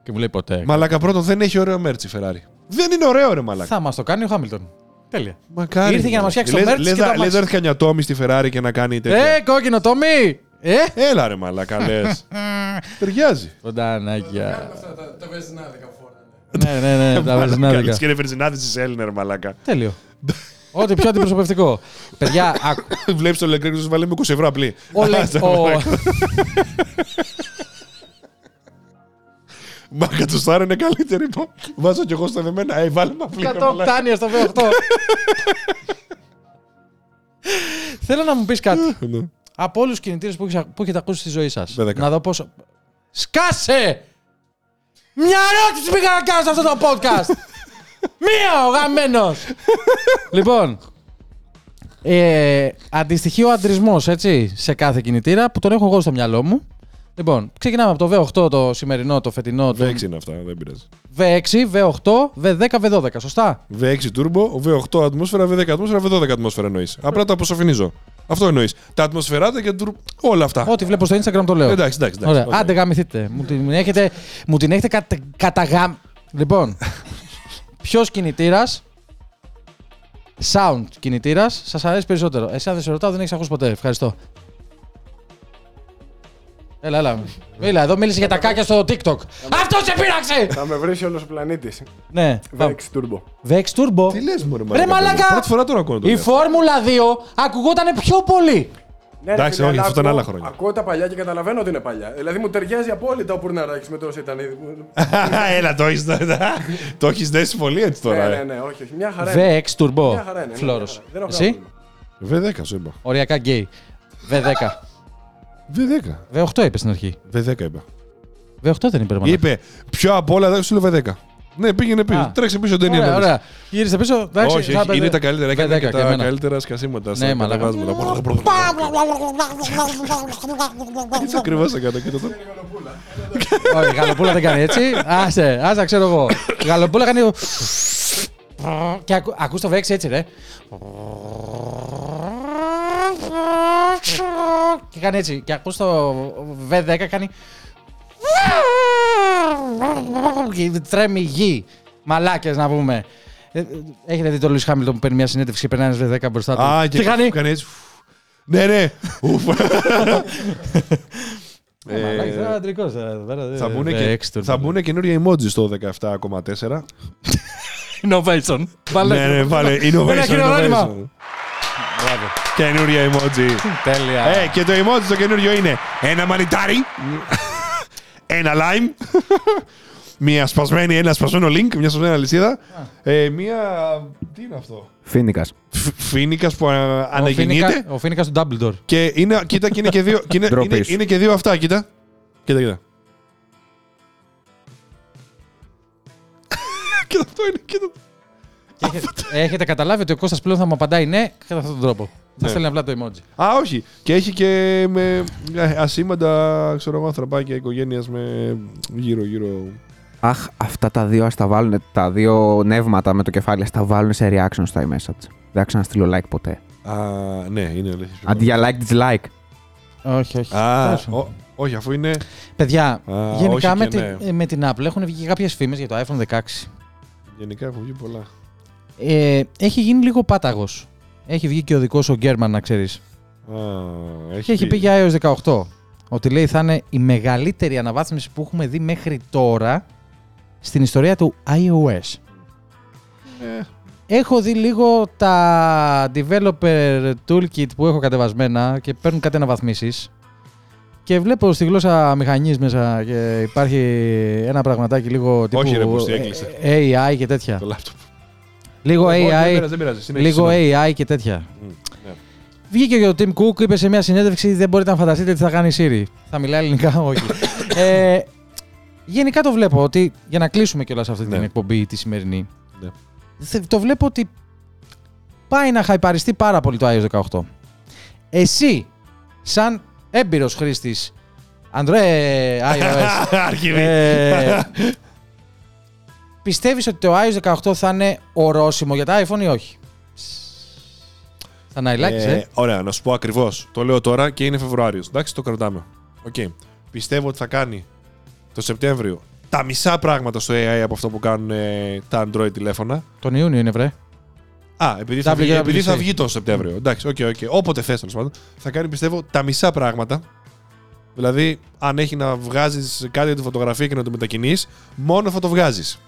Και μου λέει ποτέ. Μαλάκα πρώτον δεν έχει ωραίο μέρτσι η Ferrari. Δεν είναι ωραίο ρε μαλάκα. Θα μας το κάνει ο Χάμιλτον. Τέλεια. Μακάρι. Ήρθε για να μας φτιάξει το Λες- merch λες και να- το Λες αμάξι. να έρθει κανένα τόμι στη Ferrari και να κάνει τέτοια. Ε, κόκκινο Τόμι! Ε! Έλα ρε μαλάκα λες. Ταιριάζει. Ποντανάκια. Τα βεζινάδικα φοράνε. ναι, ναι, ναι, τα βεζινάδικα. Καλής και είναι Φερζινάδης της Έλληνα ρε μαλάκα. Τέλειο. Ό,τι πιο αντιπροσωπευτικό. Παιδιά, άκου. Βλέπεις το Leclerc και σου βάλει με 20 ευρώ απλή. Ο Λε- Άστα, ο- μαλάκα. Μα κατουστάρα είναι καλύτερη. πω. Βάζω κι εγώ στα δεμένα. Ε, βάλε με απλή. ρε 100 μαλάκα. οκτάνια στο V8. Θέλω να μου πεις κάτι. Ναι. Από όλους τους κινητήρες που, έχεις- που έχετε ακούσει στη ζωή σας, V10. να δω πόσο. Σκάσε! Μια ερώτηση πήγα να κάνω σε αυτό το podcast! Μία ο γαμμένος! λοιπόν. Ε, αντιστοιχεί ο αντρισμός, έτσι, σε κάθε κινητήρα που τον έχω εγώ στο μυαλό μου. Λοιπόν, ξεκινάμε από το V8 το σημερινό, το φετινό, το V6 είναι αυτά, δεν πειράζει. V6, V8, V10, V12, σωστά; V6 turbo, V8 ατμόσφαιρα, V10 ατμόσφαιρα, V12 ατμόσφαιρα εννοείς. Απλά το αποσοφινίζω. Αυτό εννοείς. Τα ατμοσφαιρικά και turbo. Όλα αυτά. Ό,τι βλέπω στο Instagram το λέω. Εντάξει, εντάξει. εντάξει. Ωραία. Οκ. Άντε γαμηθείτε. Μου την έχετε, μου την έχετε κατα, καταγάμ... Λοιπόν, ποιος κινητήρας, sound κινητήρας, σας αρέσει περισσότερο. Εσύ αν δεν σε ρωτάω, δεν έχεις ακούσει ποτέ. Ευχαριστώ. Έλα, έλα. Μίλα, εδώ μίλησες για τα κάκια στο TikTok. Αυτό σε πείραξε! Θα με βρει όλος ο πλανήτης. ναι. V6 Turbo. Vex Turbo. Τι λες, Μωρέ Ρε μαλάκα! Πρώτη φορά τώρα ακούω να το Η λέω. Φόρμουλα 2 ακουγόταν πιο πολύ. Ναι, Εντάξει, ρε φίλε, όχι, αλλά αυτό ήταν ακούω- άλλα χρόνια. Ακούω τα παλιά και καταλαβαίνω ότι είναι παλιά. Δηλαδή μου ταιριάζει απόλυτα ο Πουρναράκη με το όσο ήταν. ήδη. Έλα, το έχει το έχεις δέσει πολύ έτσι τώρα. ναι, ε. ναι, ναι, όχι, όχι. Μια χαρά. είναι. VX Turbo. Μια χαρά είναι. μια Φλόρος. χαρά. Δεν έχω Εσύ, πρόβλημα. V10 σου είπα. οριακά γκέι. V10. V10. V8 είπες στην αρχή. V10 είπα. V8 δεν είπε, ρε μαλάκα. Είπε πιο απ' όλα δεν σου λέω V10. Ναι, πήγαινε πίσω. Α. Τρέξε πίσω την Ωραία, ταινία. ωραία. Γύρισε πίσω. εντάξει, Όχι, θα όχι, πέντε- είναι τα καλύτερα. Έκανε V10 και και τα εμένα. καλύτερα σκασίματα στα Ναι, μαλάκα. κατεβάσματα. Έτσι ακριβώς έκανα. Κοίτα το. Όχι, γαλοπούλα δεν κάνει έτσι. Άσε, άσε, ξέρω εγώ. Γαλοπούλα κάνει. Και ακού, ακούς το VX έτσι, ρε. Και κάνει έτσι. Και ακούς το V10 κάνει. Και τρέμει η γη. Μαλάκες να πούμε. Ε, Έχετε δει το Λουίς Χάμιλτον που παίρνει μια συνέντευξη και περνάει ένα V10 μπροστά του; Α, και κάνει; κάνει έτσι. Ναι, ναι. Ουφ. Ε, μαλάκες, είναι αντρικός, ε, εδώ πέρα, Θα ε, μπουν VX και, του. θα μπουν καινούργια emoji στο 17,4. Innovation. Βάλε. Ναι, ναι, βάλε. Ένα Innovation, χειρονόμημα. innovation. Καινούργια emoji. Τέλεια. Ε, και το emoji το καινούριο είναι ένα μανιτάρι, ένα lime, μία σπασμένη, ένα σπασμένο link, μια σπασμένη αλυσίδα, ε, μία. Τι είναι αυτό; Φίνικας. Φίνικας που α, Ο αναγεννείται. Φίνικα- Ο Φίνικας του Dumbledore. Και είναι, κοίτα, και είναι και δύο, και είναι, Ντροπής. είναι, είναι και δύο αυτά, κοίτα. Κοίτα, κοίτα. κοίτα αυτό είναι, κοίτα. Και έχετε, έχετε καταλάβει ότι ο Κώστας πλέον θα μου απαντάει ναι κατά αυτόν τον τρόπο. Θα Ναι. στέλνει απλά το emoji. Α, όχι. Και έχει και με ε, ασήμαντα, ξέρω εγώ, ανθρωπάκια οικογένειας με γύρω-γύρω Αχ, αυτά τα δύο ας τα βάλουν, τα δύο νεύματα με το κεφάλι, ας τα βάλουν σε reaction στο iMessage. Δεν θα ξαναστείλω like ποτέ. Α, ναι, είναι αλήθεια. Αντί για like, dislike. Όχι, όχι. Α, Τέλος πάντων. ο- όχι, αφού είναι. Παιδιά, Α, γενικά όχι με, και την, ε, με την Apple έχουν βγει κάποιες φήμες για το iPhone 16. Γενικά έχουν βγει πολλά. Ε, έχει γίνει λίγο πάταγος. Έχει βγει και ο δικός ο Γκέρμαν, να ξέρεις. Α, Και έχει πει για iOS 18. Ότι λέει θα είναι η μεγαλύτερη αναβάθμιση που έχουμε δει μέχρι τώρα στην ιστορία του iOS. Ε, Έχω δει λίγο τα developer toolkit που έχω κατεβασμένα και παίρνουν κάτι αναβαθμίσεις και βλέπω στη γλώσσα μηχανής μέσα και υπάρχει ένα πραγματάκι λίγο τύπου Όχι, ρε, πούστη, έκλεισε. ε, AI και τέτοια. το laptop. Λίγο Όχι, Δεν AI, πειράζει, δεν πειράζει. συνέχισε, λίγο συνέχισε. AI και τέτοια. Μμ, ναι. Βγήκε και ο Tim Cook, είπε σε μια συνέντευξη: Δεν μπορείτε να φανταστείτε τι θα κάνει η Siri. Θα μιλάει ελληνικά, όχι. ε, γενικά το βλέπω ότι. Για να κλείσουμε κιόλας αυτή την Ναι. εκπομπή τη σημερινή. Ναι. θε- Το βλέπω ότι πάει να χαϊπαριστεί πάρα πολύ το iOS 18. Εσύ, σαν έμπειρος χρήστης Android iOS, Αρχιδί. ε, πιστεύεις ότι το iOS 18 θα είναι ορόσημο για τα iPhone ή όχι; Θα ναηλάκεις, ε. Ε, Ωραία, να σου πω ακριβώς. Το λέω τώρα και είναι Φεβρουάριος. Εντάξει, το κρατάμε. Οκ. Πιστεύω ότι θα κάνει το Σεπτέμβριο τα μισά πράγματα στο AI από αυτό που κάνουν ε, τα Android τηλέφωνα. Τον Ιούνιο είναι, βρε. Α, επειδή θα, WWDC. βγει, επειδή θα βγει τον Σεπτέμβριο. Εντάξει, οκ, οκ. Όποτε θες, τέλος πάντων. Θα κάνει πιστεύω τα μισά πράγματα. Δηλαδή, αν έχει να βγάζεις κάτι για τη φωτογραφία και να το μετακινείς, μόνο θα το βγάζεις.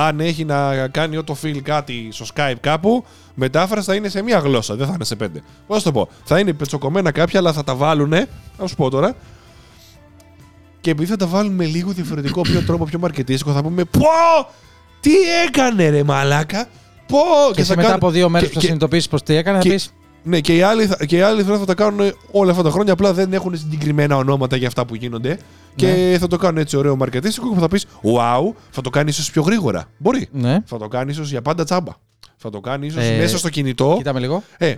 Αν έχει να κάνει autofill κάτι στο Skype κάπου, μετάφραση θα είναι σε μία γλώσσα, δεν θα είναι σε πέντε. Πώς να το πω, θα είναι πετσοκομμένα κάποια, αλλά θα τα βάλουν, να σου πω τώρα. Και επειδή θα τα βάλουν με λίγο διαφορετικό πιο τρόπο, πιο μαρκετίστικο, θα πούμε Πω! Τι έκανε ρε μαλάκα! Πω! Και, θα εσύ μετά κάνουν- από δύο μέρες και- που θα και- συνειδητοποιήσεις πως τι έκανε, θα και- πεις. Ναι, και οι άλλοι, θα- και οι άλλοι θα, θα τα κάνουν όλα αυτά τα χρόνια, απλά δεν έχουν συγκεκριμένα ονόματα για αυτά που γίνονται. Και θα το κάνουν έτσι ωραίο μαρκετίστικο και θα πεις Wow, θα το κάνεις ίσως πιο γρήγορα. Μπορεί. Ναι, Θα το κάνεις ίσως για πάντα τσάμπα. Θα το κάνεις ίσως Ε, μέσα στο κινητό. κοίτα με λίγο. Ε,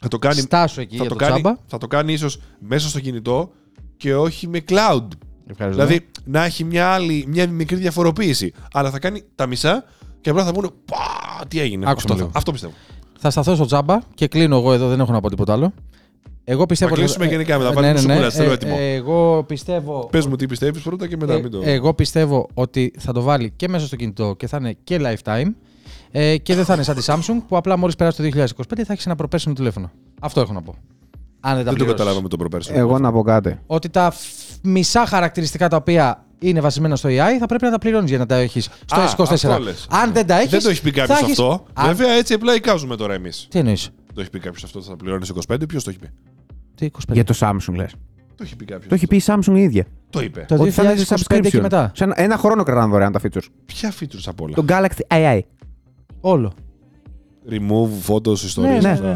θα το κάνει, Στάσου εκεί θα για το το, κάνει, τσάμπα. θα το κάνει ίσως μέσα στο κινητό και όχι με cloud. Ευχαριστώ. Δηλαδή να έχει μια, άλλη, μια μικρή διαφοροποίηση. Αλλά θα κάνει τα μισά και απλά θα πούνε Πα, τι έγινε. Άκουσα αυτό, με λίγο. αυτό πιστεύω. Θα σταθώ στο τσάμπα και κλείνω εγώ εδώ, δεν έχω να πω τίποτα άλλο. Εγώ πιστεύω. Θα κλείσουμε ε, γενικά μετά, ε, βάλουμε ναι, ναι, σουκούλα, ναι. θέλω Ε, έτοιμο. ε, Εγώ πιστεύω. Πες μου τι πιστεύεις πρώτα και μετά Ε, μην το. Εγώ πιστεύω ότι θα το βάλει και μέσα στο κινητό και θα είναι και lifetime. Ε, και δεν θα είναι σαν τη Samsung που απλά μόλις περάσει το 2025 θα έχεις ένα προπέρσινο τηλέφωνο. Αυτό έχω να πω. Αν δεν τα Δεν το πληρώσεις. καταλάβαμε τον προπέρσι. Εγώ να πω κάτι. Ότι τα φ- μισά χαρακτηριστικά τα οποία είναι βασισμένα στο AI θα πρέπει να τα πληρώνεις για να τα έχεις στο Α, S24. αυτό λες. Αν δεν τα έχεις. Δεν το έχεις πει κάποιος αυτό. Βέβαια έτσι απλά εικάζουμε τώρα εμείς. Τι εννοείς; Το έχει πει κάποιος αυτό, θα πληρώνεις 25. Ποιος το έχει πει; Τι 25. Για το Samsung λες. Το έχει πει κάποιος. Το έχει πει η Samsung η ίδια. Το είπε. Το Ότι θα είναι 2025 και subscription. μετά. Σε ένα, ένα χρόνο κρατάνε δωρεάν τα features. Ποια features απ' όλα; Το Galaxy AI. Όλο. Remove, photos, ιστορίες. Ναι, ναι, ναι.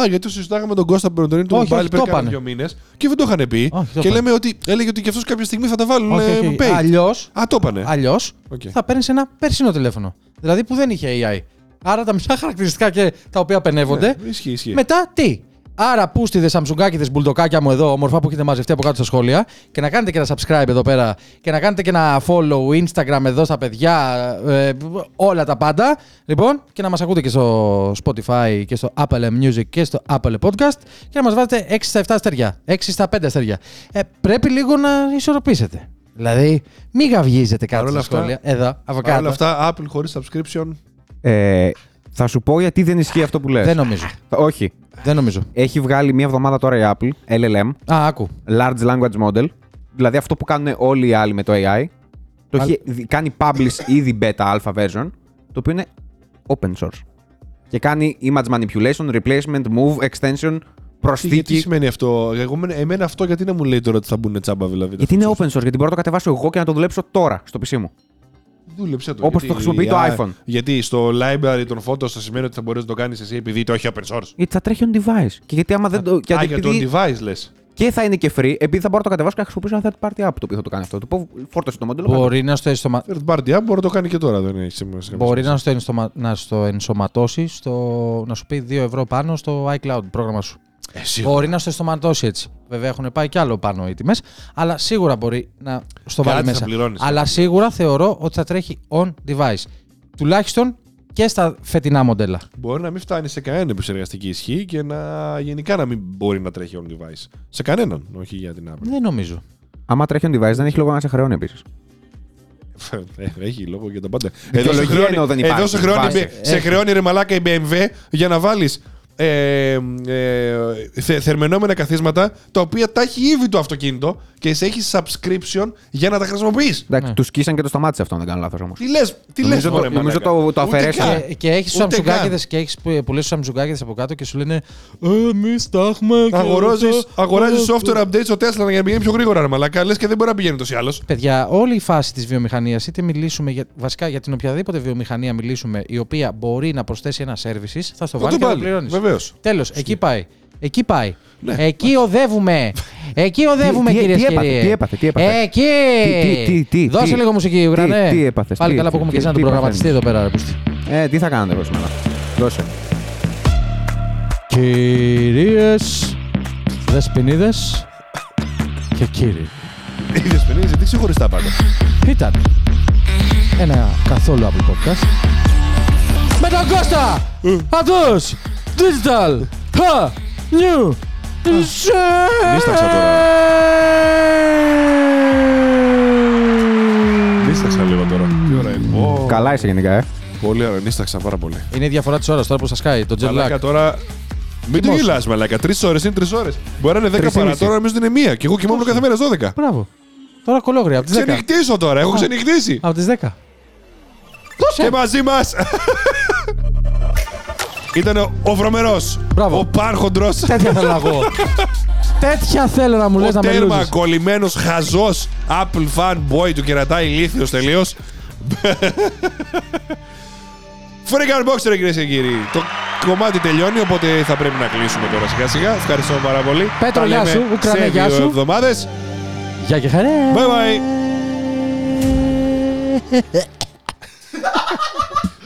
Α, γιατί το συζητάγαμε με τον Κώστα Περοντονίνη του Όχι, Mobile όχι, πριν το κάνα είπανε. δύο μήνες και δεν το είχαν πει. Όχι, το και είπανε. λέμε ότι έλεγε ότι και αυτού κάποια στιγμή θα τα βάλουν Όχι, ε, όχι. paid. Αλλιώ Α, το είπανε. αλλιώς Οκ. θα παίρνεις ένα περσινό τηλέφωνο. Δηλαδή που δεν είχε AI. Άρα τα μισά χαρακτηριστικά και τα οποία πενεύονται. Ναι, ισχύει, ισχύει. Μετά τι; Άρα πούστιδε, σαμσουγκάκιδε, μπουλντοκάκια μου εδώ, όμορφα που έχετε μαζευτεί από κάτω στα σχόλια και να κάνετε και ένα subscribe εδώ πέρα και να κάνετε και ένα follow Instagram εδώ στα παιδιά, ε, όλα τα πάντα. Λοιπόν, και να μας ακούτε και στο Spotify και στο Apple Music και στο Apple Podcast και να μας βάζετε 6 στα 7 αστέρια, 6 στα 5 αστέρια. Ε, πρέπει λίγο να ισορροπήσετε. Δηλαδή, μην γαυγίζετε κάτω Παρ' στα όλα αυτά- σχόλια. Εδώ, από Παρ' όλα κάτω. αυτά, Apple χωρίς subscription. Ε, θα σου πω γιατί δεν ισχύει αυτό που λες. Δεν νομίζω. Όχι. Δεν νομίζω. Έχει βγάλει μία εβδομάδα τώρα η Apple, LLM, Α, άκου. Large Language Model. Δηλαδή αυτό που κάνουν όλοι οι άλλοι με το AI. Το έχει δι- κάνει publish ήδη beta alpha version, το οποίο είναι open source. Και κάνει image manipulation, replacement, move, extension, Τι, γιατί προσθήκη. σημαίνει αυτό; Εγώ, εμένα αυτό γιατί να μου λέει τώρα ότι θα μπουν τσάμπα δηλαδή. Γιατί είναι open source, γιατί μπορώ να το κατεβάσω εγώ και να το δουλέψω τώρα στο PC μου. Δούλεψε το. Όπως γιατί- το χρησιμοποιεί το α, iPhone. Γιατί στο library των photos θα σημαίνει ότι θα μπορείς να το κάνεις εσύ επειδή το έχει open source. Γιατί θα τρέχει on device. Και γιατί άμα δεν το. και Α, επειδή- για το device λες. Και θα είναι και free, επειδή θα μπορώ να το κατεβάσω και να χρησιμοποιήσω ένα third party app το οποίο θα το κάνει αυτό. Του πω φόρτωσε το μοντέλο. Μπορεί να στο ενσωμα... Third party app μπορεί να το κάνει και τώρα. Δεν έχει σημασία. Μπορεί να στο, ενσωμα... να στο ενσωματώσει, στο... να σου πει 2 ευρώ πάνω στο iCloud πρόγραμμα σου. Ε, σίγουρα. Μπορεί να στο στοματώσει έτσι. Βέβαια έχουν πάει κι άλλο πάνω οι τιμές, αλλά σίγουρα μπορεί να στο Κάτι βάλει θα μέσα. πληρώνεις. Αλλά σίγουρα θεωρώ ότι θα τρέχει on device. Τουλάχιστον και στα φετινά μοντέλα. Μπορεί να μην φτάνει σε κανέναν επεξεργαστική ισχύ και να γενικά να μην μπορεί να τρέχει on device. Σε κανέναν, όχι για την Apple. Δεν νομίζω. Άμα τρέχει on device, δεν έχει λόγο να σε χρεώνει επίσης. Ε, Έχει λόγο για τα πάντα. Δικαιολογία σε χρεώνει, εννοώ δεν υπάρχει. εδώ σε χρεώνει, Βάση. σε χρεώνει ρε μαλάκα η BMW για να βάλεις ε, ε, θε, θερμενόμενα καθίσματα τα οποία τα έχει ήδη το αυτοκίνητο και σε έχει subscription για να τα χρησιμοποιείς. Εντάξει, Ναι. τους σκίσαν και το σταμάτησε αυτό, αν δεν κάνω λάθος όμως. Τι λες, τι λες, Νομίζω το- νομίζω το- το αφαιρέσει. Και, και έχεις του Ούτε Σαμσουγκάκηδε καν. και έχεις πολλές Σαμσουγκάκηδε από κάτω και σου λένε Ε, εμείς τα έχουμε. και Αγοράζει αυτό, αγοράζεις ε, software updates στο Tesla για να πηγαίνει πιο γρήγορα, ρε μαλάκα. Λες και δεν μπορεί να πηγαίνει τόσο ή άλλω. Παιδιά, όλη η φάση της βιομηχανίας, είτε μιλήσουμε για, βασικά για την οποιαδήποτε βιομηχανία μιλήσουμε, η οποία μπορεί να προσθέσει ένα services, θα στο Θα βάλει το και θα το βάλει. πληρώνεις. Βεβαίως. Τέλος, εκεί πάει. Εκεί πάει. Ναι. Εκεί οδεύουμε. Εκεί οδεύουμε, Τι- τι- κυρίες τι και έπαθε, κύριοι. τι έπαθε, τι έπαθε; Εκεί. Τι- τι- τι- Δώσε τι- λίγο μουσική, τι- Ουρανέ. τι έπαθες, Πάλι τι- καλά που έχουμε τι- και σαν τι τον προγραμματιστή εδώ παθαίνεις. πέρα, ρε πούστη. Ε, τι θα κάνετε εγώ σήμερα. Δώσε. Κυρίες, δεσποινίδες και κύριοι. Είδε πενίζει, τι ξεχωριστά πάντα. Ήταν ένα καθόλου Apple Podcast με τον Κώστα Αντούς Digital Ha New Νίσταξα Νίσταξα λίγο τώρα. Τι ώρα είναι. Ω, Καλά είσαι γενικά, ε. Πολύ ωραία, νίσταξα πάρα πολύ. Είναι η διαφορά της ώρας τώρα που σας κάει, το jet Μαλάκα lag. τώρα. Μην το Κοιμώσου. γελάς, μαλάκα. Τρεις ώρες είναι τρεις ώρες. Μπορεί να είναι δέκα Τρεις παρά ήμιση. τώρα, νομίζω ότι είναι μία. Και εγώ κοιμόμουν κάθε μέρα 12. Μπράβο. Τώρα κολόγρια, από τις 10. Ξενυχτήσω τώρα, έχω ξενυχτήσει. Από τις 10. Και μαζί μας. Ήταν ο- ο βρωμερός. Μπράβο. Ο πάρχοντρος. Τέτοια θέλω να πω. Τέτοια θέλω να μου Ο λες να με τέρμα λούζεις. κολλημένος χαζός Apple fanboy του κερατάει ηλίθιος τελείως. Freak Unboxer, κυρίες και κύριοι. Το κομμάτι τελειώνει, οπότε θα πρέπει να κλείσουμε τώρα σιγά σιγά. Ευχαριστώ πάρα πολύ. Πέτρο, Τα γεια λέμε σου. Ουκρανέ, σε γεια δύο σου. εβδομάδες. Γεια και χαρά. Bye bye.